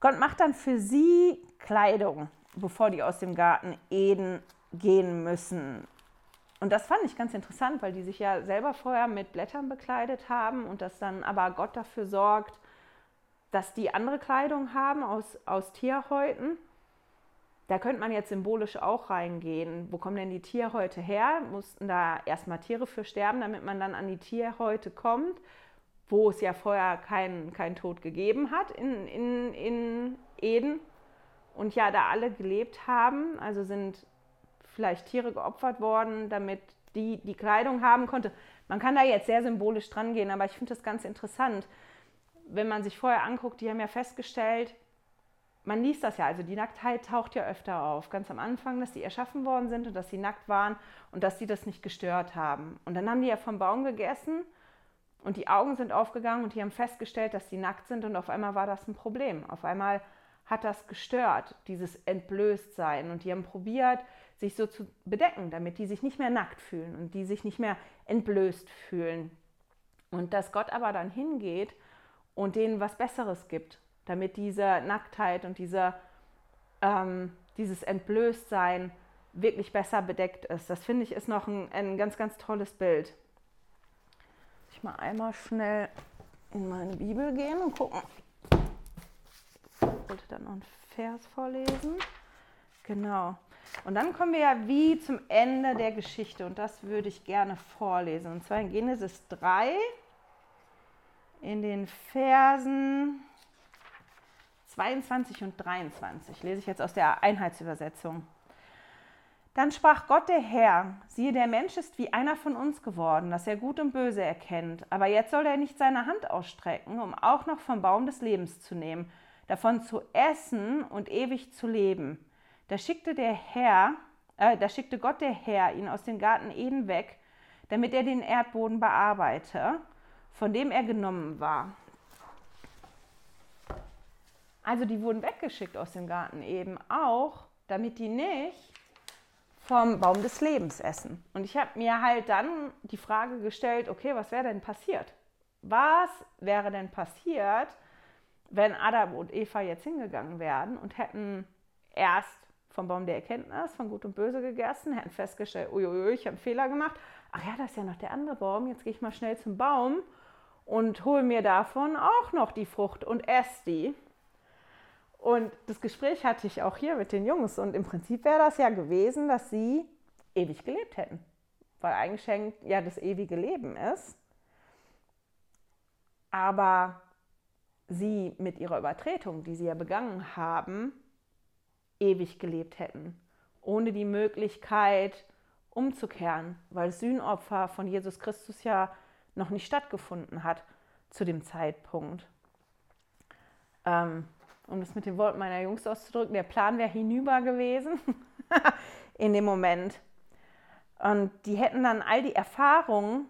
Gott macht dann für sie Kleidung, bevor die aus dem Garten Eden gehen müssen. Und das fand ich ganz interessant, weil die sich ja selber vorher mit Blättern bekleidet haben und dass dann aber Gott dafür sorgt, dass die andere Kleidung haben aus, aus Tierhäuten. Da könnte man jetzt symbolisch auch reingehen. Wo kommen denn die Tierhäute her? Mussten da erstmal Tiere für sterben, damit man dann an die Tierhäute kommt, wo es ja vorher keinen kein Tod gegeben hat in, in, in Eden und ja da alle gelebt haben. Also sind vielleicht Tiere geopfert worden, damit die die Kleidung haben konnte. Man kann da jetzt sehr symbolisch dran gehen, aber ich finde das ganz interessant. Wenn man sich vorher anguckt, die haben ja festgestellt, man liest das ja, also die Nacktheit taucht ja öfter auf. Ganz am Anfang, dass die erschaffen worden sind und dass sie nackt waren und dass sie das nicht gestört haben. Und dann haben die ja vom Baum gegessen und die Augen sind aufgegangen und die haben festgestellt, dass sie nackt sind und auf einmal war das ein Problem. Auf einmal hat das gestört, dieses Entblößtsein. Und die haben probiert, sich so zu bedecken, damit die sich nicht mehr nackt fühlen und die sich nicht mehr entblößt fühlen. Und dass Gott aber dann hingeht und denen was Besseres gibt, damit diese Nacktheit und diese, ähm, dieses Entblößtsein wirklich besser bedeckt ist. Das finde ich ist noch ein, ein ganz, ganz tolles Bild. Ich mal einmal schnell in meine Bibel gehen und gucken. Ich wollte dann noch einen Vers vorlesen. Genau. Und dann kommen wir ja wie zum Ende der Geschichte und das würde ich gerne vorlesen. Und zwar in Genesis 3 in den Versen 22 und 23. Lese ich jetzt aus der Einheitsübersetzung. Dann sprach Gott der Herr, siehe, der Mensch ist wie einer von uns geworden, dass er Gut und Böse erkennt. Aber jetzt soll er nicht seine Hand ausstrecken, um auch noch vom Baum des Lebens zu nehmen, davon zu essen und ewig zu leben. Da schickte der Herr, äh, da schickte Gott der Herr ihn aus dem Garten Eden weg, damit er den Erdboden bearbeite, von dem er genommen war. Also die wurden weggeschickt aus dem Garten eben auch, damit die nicht vom Baum des Lebens essen. Und ich habe mir halt dann die Frage gestellt, okay, was wäre denn passiert? Was wäre denn passiert, wenn Adam und Eva jetzt hingegangen wären und hätten erst vom Baum der Erkenntnis von Gut und Böse gegessen, hätten festgestellt, uiuiui, ich habe einen Fehler gemacht. Ach ja, das ist ja noch der andere Baum. Jetzt gehe ich mal schnell zum Baum und hole mir davon auch noch die Frucht und esse die. Und das Gespräch hatte ich auch hier mit den Jungs. Und im Prinzip wäre das ja gewesen, dass sie ewig gelebt hätten. Weil eingeschenkt ja das ewige Leben ist. Aber sie mit ihrer Übertretung, die sie ja begangen haben, ewig gelebt hätten, ohne die Möglichkeit umzukehren, weil Sühnopfer von Jesus Christus ja noch nicht stattgefunden hat zu dem Zeitpunkt. Ähm, um das mit den Worten meiner Jungs auszudrücken, der Plan wäre hinüber gewesen in dem Moment. Und die hätten dann all die Erfahrungen,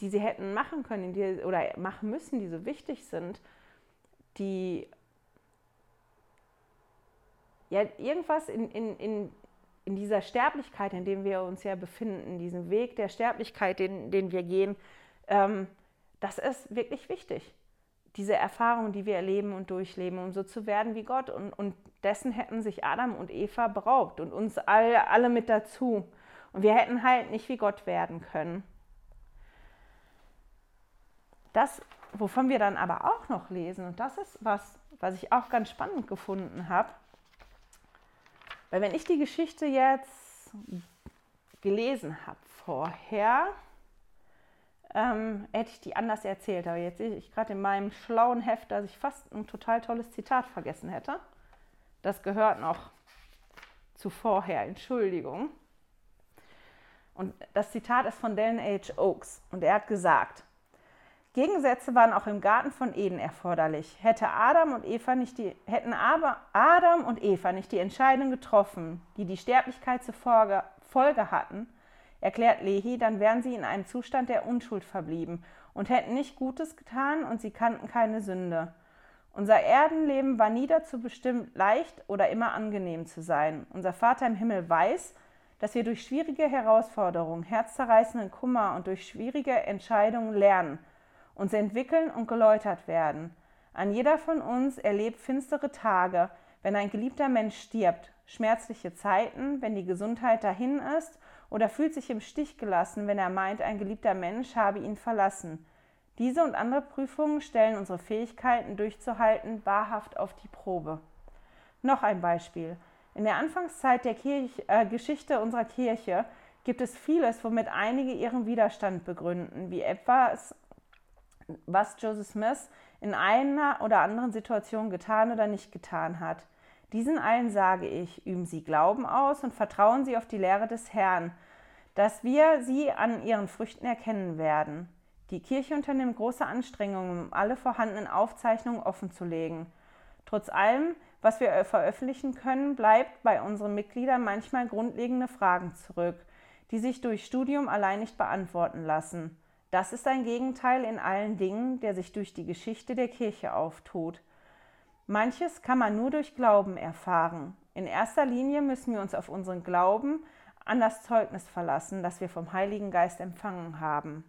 die sie hätten machen können die, oder machen müssen, die so wichtig sind, die ja, irgendwas in, in, in, in dieser Sterblichkeit, in dem wir uns ja befinden, diesem Weg der Sterblichkeit, den, den wir gehen, ähm, das ist wirklich wichtig. Diese Erfahrung, die wir erleben und durchleben, um so zu werden wie Gott. Und, und dessen hätten sich Adam und Eva beraubt und uns alle, alle mit dazu. Und wir hätten halt nicht wie Gott werden können. Das, wovon wir dann aber auch noch lesen, und das ist was, was ich auch ganz spannend gefunden habe, weil wenn ich die Geschichte jetzt gelesen habe vorher, ähm, hätte ich die anders erzählt. Aber jetzt sehe ich gerade in meinem schlauen Heft, dass ich fast ein total tolles Zitat vergessen hätte. Das gehört noch zu vorher, Entschuldigung. Und das Zitat ist von Dallin H. Oaks und er hat gesagt, Gegensätze waren auch im Garten von Eden erforderlich. Hätte Adam und Eva nicht die, hätten aber Adam und Eva nicht die Entscheidung getroffen, die die Sterblichkeit zur Folge, Folge hatten, erklärt Lehi, dann wären sie in einem Zustand der Unschuld verblieben und hätten nicht Gutes getan und sie kannten keine Sünde. Unser Erdenleben war nie dazu bestimmt, leicht oder immer angenehm zu sein. Unser Vater im Himmel weiß, dass wir durch schwierige Herausforderungen, herzzerreißenden Kummer und durch schwierige Entscheidungen lernen, uns entwickeln und geläutert werden. An jeder von uns erlebt finstere Tage, wenn ein geliebter Mensch stirbt, schmerzliche Zeiten, wenn die Gesundheit dahin ist oder fühlt sich im Stich gelassen, wenn er meint, ein geliebter Mensch habe ihn verlassen. Diese und andere Prüfungen stellen unsere Fähigkeiten durchzuhalten wahrhaft auf die Probe. Noch ein Beispiel. In der Anfangszeit der Kirche, äh, Geschichte unserer Kirche gibt es vieles, womit einige ihren Widerstand begründen, wie etwas, was Joseph Smith in einer oder anderen Situation getan oder nicht getan hat. Diesen allen sage ich, üben Sie Glauben aus und vertrauen Sie auf die Lehre des Herrn, dass wir sie an ihren Früchten erkennen werden. Die Kirche unternimmt große Anstrengungen, um alle vorhandenen Aufzeichnungen offenzulegen. Trotz allem, was wir veröffentlichen können, bleibt bei unseren Mitgliedern manchmal grundlegende Fragen zurück, die sich durch Studium allein nicht beantworten lassen. Das ist ein Gegenteil in allen Dingen, der sich durch die Geschichte der Kirche auftut. Manches kann man nur durch Glauben erfahren. In erster Linie müssen wir uns auf unseren Glauben an das Zeugnis verlassen, das wir vom Heiligen Geist empfangen haben.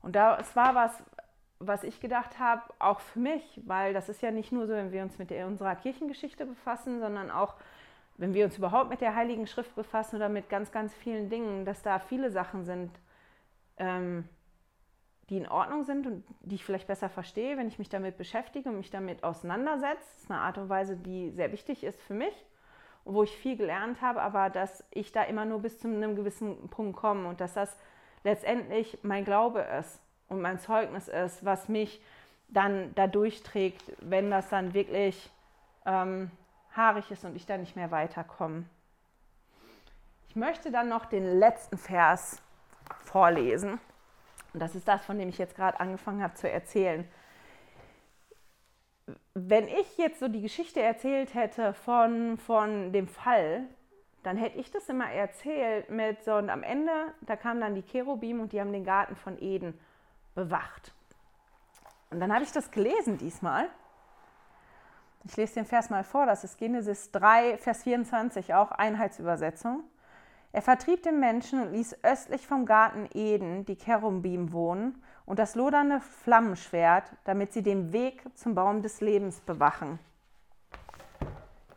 Und das war was, was ich gedacht habe, auch für mich, weil das ist ja nicht nur so, wenn wir uns mit unserer Kirchengeschichte befassen, sondern auch, wenn wir uns überhaupt mit der Heiligen Schrift befassen oder mit ganz, ganz vielen Dingen, dass da viele Sachen sind, ähm, die in Ordnung sind und die ich vielleicht besser verstehe, wenn ich mich damit beschäftige und mich damit auseinandersetze. Das ist eine Art und Weise, die sehr wichtig ist für mich und wo ich viel gelernt habe, aber dass ich da immer nur bis zu einem gewissen Punkt komme und dass das letztendlich mein Glaube ist und mein Zeugnis ist, was mich dann da durchträgt, wenn das dann wirklich ähm, haarig ist und ich da nicht mehr weiterkomme. Ich möchte dann noch den letzten Vers vorlesen. Und das ist das, von dem ich jetzt gerade angefangen habe zu erzählen. Wenn ich jetzt so die Geschichte erzählt hätte von, von dem Fall, dann hätte ich das immer erzählt mit so, und am Ende, da kamen dann die Cherubim und die haben den Garten von Eden bewacht. Und dann habe ich das gelesen diesmal. Ich lese den Vers mal vor, das ist Genesis 3, Vers 24, auch Einheitsübersetzung. Er vertrieb den Menschen und ließ östlich vom Garten Eden die Cherubim wohnen und das lodernde Flammenschwert, damit sie den Weg zum Baum des Lebens bewachen.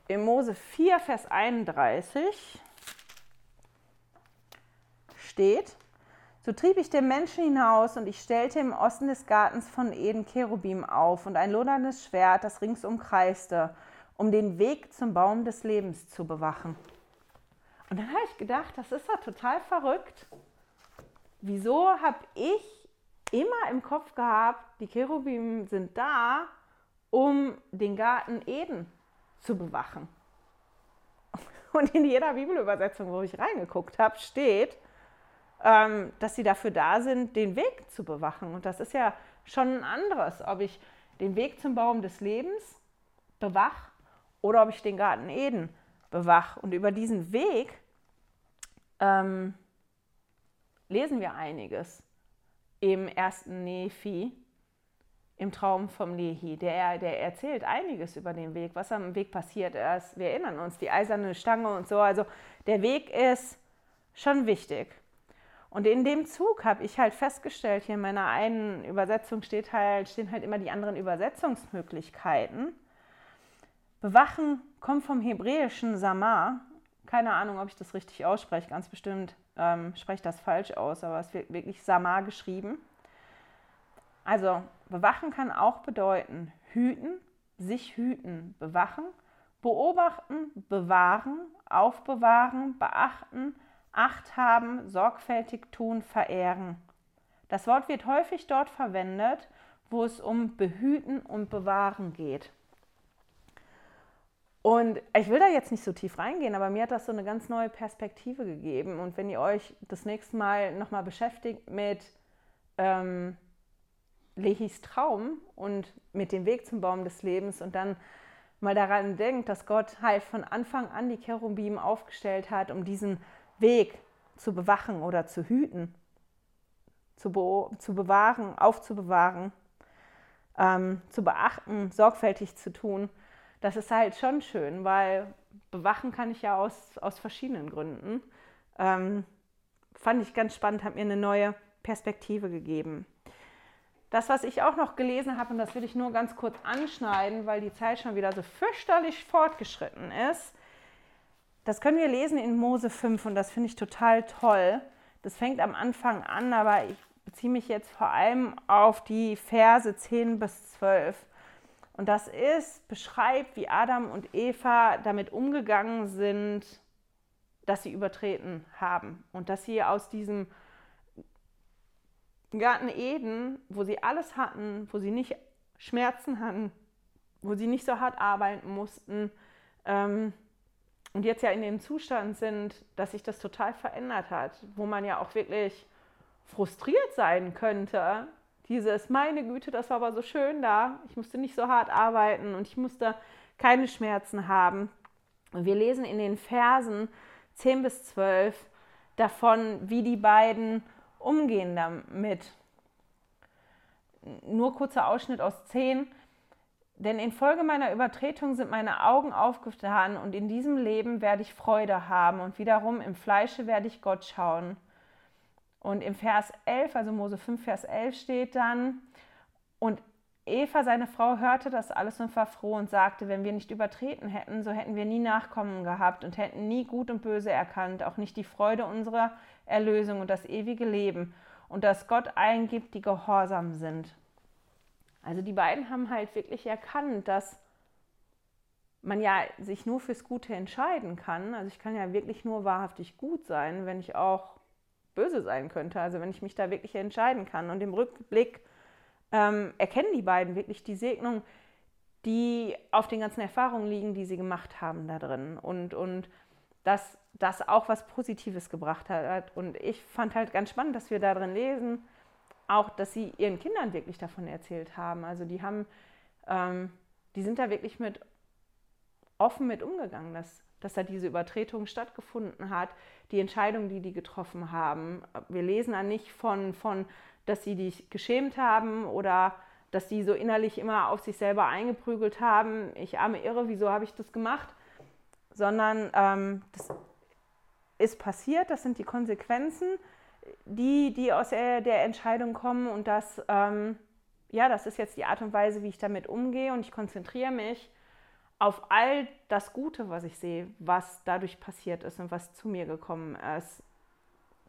In Mose 4, Vers 31 steht, so trieb ich den Menschen hinaus und ich stellte im Osten des Gartens von Eden Cherubim auf und ein loderndes Schwert, das ringsum kreiste, um den Weg zum Baum des Lebens zu bewachen. Und dann habe ich gedacht, das ist ja total verrückt. Wieso habe ich immer im Kopf gehabt, die Cherubim sind da, um den Garten Eden zu bewachen? Und in jeder Bibelübersetzung, wo ich reingeguckt habe, steht, ähm, dass sie dafür da sind, den Weg zu bewachen. Und das ist ja schon ein anderes, ob ich den Weg zum Baum des Lebens bewach oder ob ich den Garten Eden bewach. Und über diesen Weg ähm, lesen wir einiges im ersten Nephi, im Traum vom Lehi. Der, der erzählt einiges über den Weg, was am Weg passiert ist. Wir erinnern uns, die eiserne Stange und so. Also der Weg ist schon wichtig. Und in dem Zug habe ich halt festgestellt, hier in meiner einen Übersetzung steht halt, stehen halt immer die anderen Übersetzungsmöglichkeiten. Bewachen kommt vom hebräischen Samar. Keine Ahnung, ob ich das richtig ausspreche. Ganz bestimmt ähm, spreche ich das falsch aus, aber es wird wirklich Samar geschrieben. Also bewachen kann auch bedeuten hüten, sich hüten, bewachen, beobachten, bewahren, aufbewahren, beachten, Acht haben, sorgfältig tun, verehren. Das Wort wird häufig dort verwendet, wo es um Behüten und Bewahren geht. Und ich will da jetzt nicht so tief reingehen, aber mir hat das so eine ganz neue Perspektive gegeben. Und wenn ihr euch das nächste Mal nochmal beschäftigt mit ähm, Lehis Traum und mit dem Weg zum Baum des Lebens und dann mal daran denkt, dass Gott halt von Anfang an die Cherubim aufgestellt hat, um diesen Weg zu bewachen oder zu hüten, zu, be zu bewahren, aufzubewahren, ähm, zu beachten, sorgfältig zu tun das ist halt schon schön, weil bewachen kann ich ja aus, aus verschiedenen Gründen. Ähm, fand ich ganz spannend, hat mir eine neue Perspektive gegeben. Das, was ich auch noch gelesen habe, und das will ich nur ganz kurz anschneiden, weil die Zeit schon wieder so fürchterlich fortgeschritten ist, das können wir lesen in Mose 5 und das finde ich total toll. Das fängt am Anfang an, aber ich beziehe mich jetzt vor allem auf die Verse 10 bis 12. Und das ist, beschreibt, wie Adam und Eva damit umgegangen sind, dass sie übertreten haben. Und dass sie aus diesem Garten Eden, wo sie alles hatten, wo sie nicht Schmerzen hatten, wo sie nicht so hart arbeiten mussten ähm, und jetzt ja in dem Zustand sind, dass sich das total verändert hat, wo man ja auch wirklich frustriert sein könnte, dieses, meine Güte, das war aber so schön da. Ich musste nicht so hart arbeiten und ich musste keine Schmerzen haben. Und wir lesen in den Versen 10 bis 12 davon, wie die beiden umgehen damit. Nur kurzer Ausschnitt aus 10. Denn infolge meiner Übertretung sind meine Augen aufgetan und in diesem Leben werde ich Freude haben und wiederum im Fleische werde ich Gott schauen. Und im Vers 11, also Mose 5, Vers 11 steht dann, und Eva, seine Frau, hörte das alles und war froh und sagte, wenn wir nicht übertreten hätten, so hätten wir nie Nachkommen gehabt und hätten nie Gut und Böse erkannt, auch nicht die Freude unserer Erlösung und das ewige Leben und dass Gott allen gibt, die gehorsam sind. Also die beiden haben halt wirklich erkannt, dass man ja sich nur fürs Gute entscheiden kann. Also ich kann ja wirklich nur wahrhaftig gut sein, wenn ich auch böse sein könnte. Also wenn ich mich da wirklich entscheiden kann. Und im Rückblick ähm, erkennen die beiden wirklich die Segnung, die auf den ganzen Erfahrungen liegen, die sie gemacht haben da drin. Und, und dass das auch was Positives gebracht hat. Und ich fand halt ganz spannend, dass wir da drin lesen, auch, dass sie ihren Kindern wirklich davon erzählt haben. Also die haben, ähm, die sind da wirklich mit offen mit umgegangen, dass dass da diese Übertretung stattgefunden hat, die Entscheidung, die die getroffen haben. Wir lesen da nicht von, von, dass sie dich geschämt haben oder dass sie so innerlich immer auf sich selber eingeprügelt haben, ich arme Irre, wieso habe ich das gemacht, sondern ähm, das ist passiert, das sind die Konsequenzen, die, die aus der, der Entscheidung kommen und das, ähm, ja, das ist jetzt die Art und Weise, wie ich damit umgehe und ich konzentriere mich auf all das Gute, was ich sehe, was dadurch passiert ist und was zu mir gekommen ist,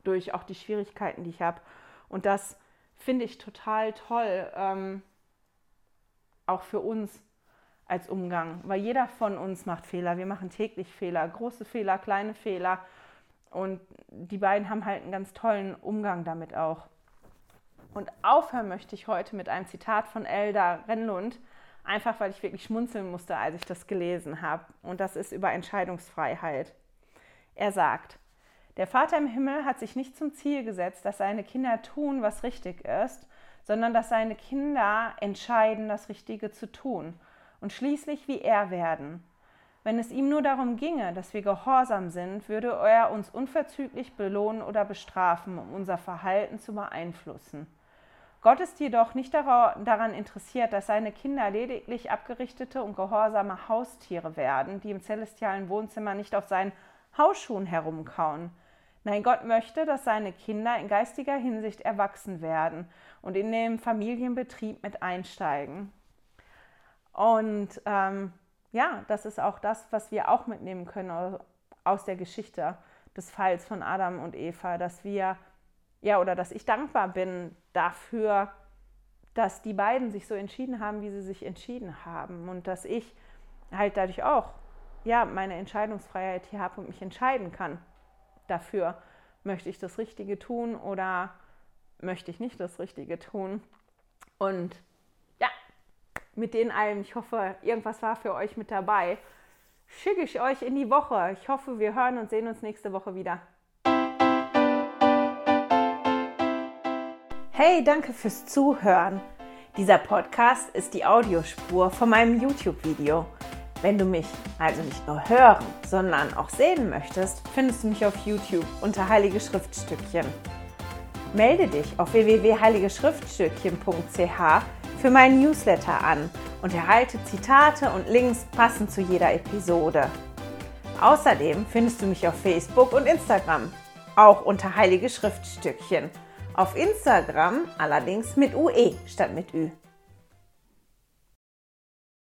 durch auch die Schwierigkeiten, die ich habe. Und das finde ich total toll, ähm, auch für uns als Umgang, weil jeder von uns macht Fehler. Wir machen täglich Fehler, große Fehler, kleine Fehler. Und die beiden haben halt einen ganz tollen Umgang damit auch. Und aufhören möchte ich heute mit einem Zitat von Elda Renlund, einfach weil ich wirklich schmunzeln musste, als ich das gelesen habe. Und das ist über Entscheidungsfreiheit. Er sagt, der Vater im Himmel hat sich nicht zum Ziel gesetzt, dass seine Kinder tun, was richtig ist, sondern dass seine Kinder entscheiden, das Richtige zu tun und schließlich wie er werden. Wenn es ihm nur darum ginge, dass wir gehorsam sind, würde er uns unverzüglich belohnen oder bestrafen, um unser Verhalten zu beeinflussen. Gott ist jedoch nicht daran interessiert, dass seine Kinder lediglich abgerichtete und gehorsame Haustiere werden, die im celestialen Wohnzimmer nicht auf seinen Hausschuhen herumkauen. Nein, Gott möchte, dass seine Kinder in geistiger Hinsicht erwachsen werden und in den Familienbetrieb mit einsteigen. Und ähm, ja, das ist auch das, was wir auch mitnehmen können aus der Geschichte des Falls von Adam und Eva, dass wir ja, oder dass ich dankbar bin dafür, dass die beiden sich so entschieden haben, wie sie sich entschieden haben und dass ich halt dadurch auch ja, meine Entscheidungsfreiheit hier habe und mich entscheiden kann. Dafür möchte ich das Richtige tun oder möchte ich nicht das Richtige tun. Und ja, mit den allem, ich hoffe, irgendwas war für euch mit dabei. Schicke ich euch in die Woche. Ich hoffe, wir hören und sehen uns nächste Woche wieder. Hey, danke fürs Zuhören. Dieser Podcast ist die Audiospur von meinem YouTube-Video. Wenn du mich also nicht nur hören, sondern auch sehen möchtest, findest du mich auf YouTube unter Heilige Schriftstückchen. Melde dich auf www.heiligeschriftstückchen.ch für meinen Newsletter an und erhalte Zitate und Links passend zu jeder Episode. Außerdem findest du mich auf Facebook und Instagram, auch unter Heilige Schriftstückchen. Auf Instagram allerdings mit UE statt mit Ü.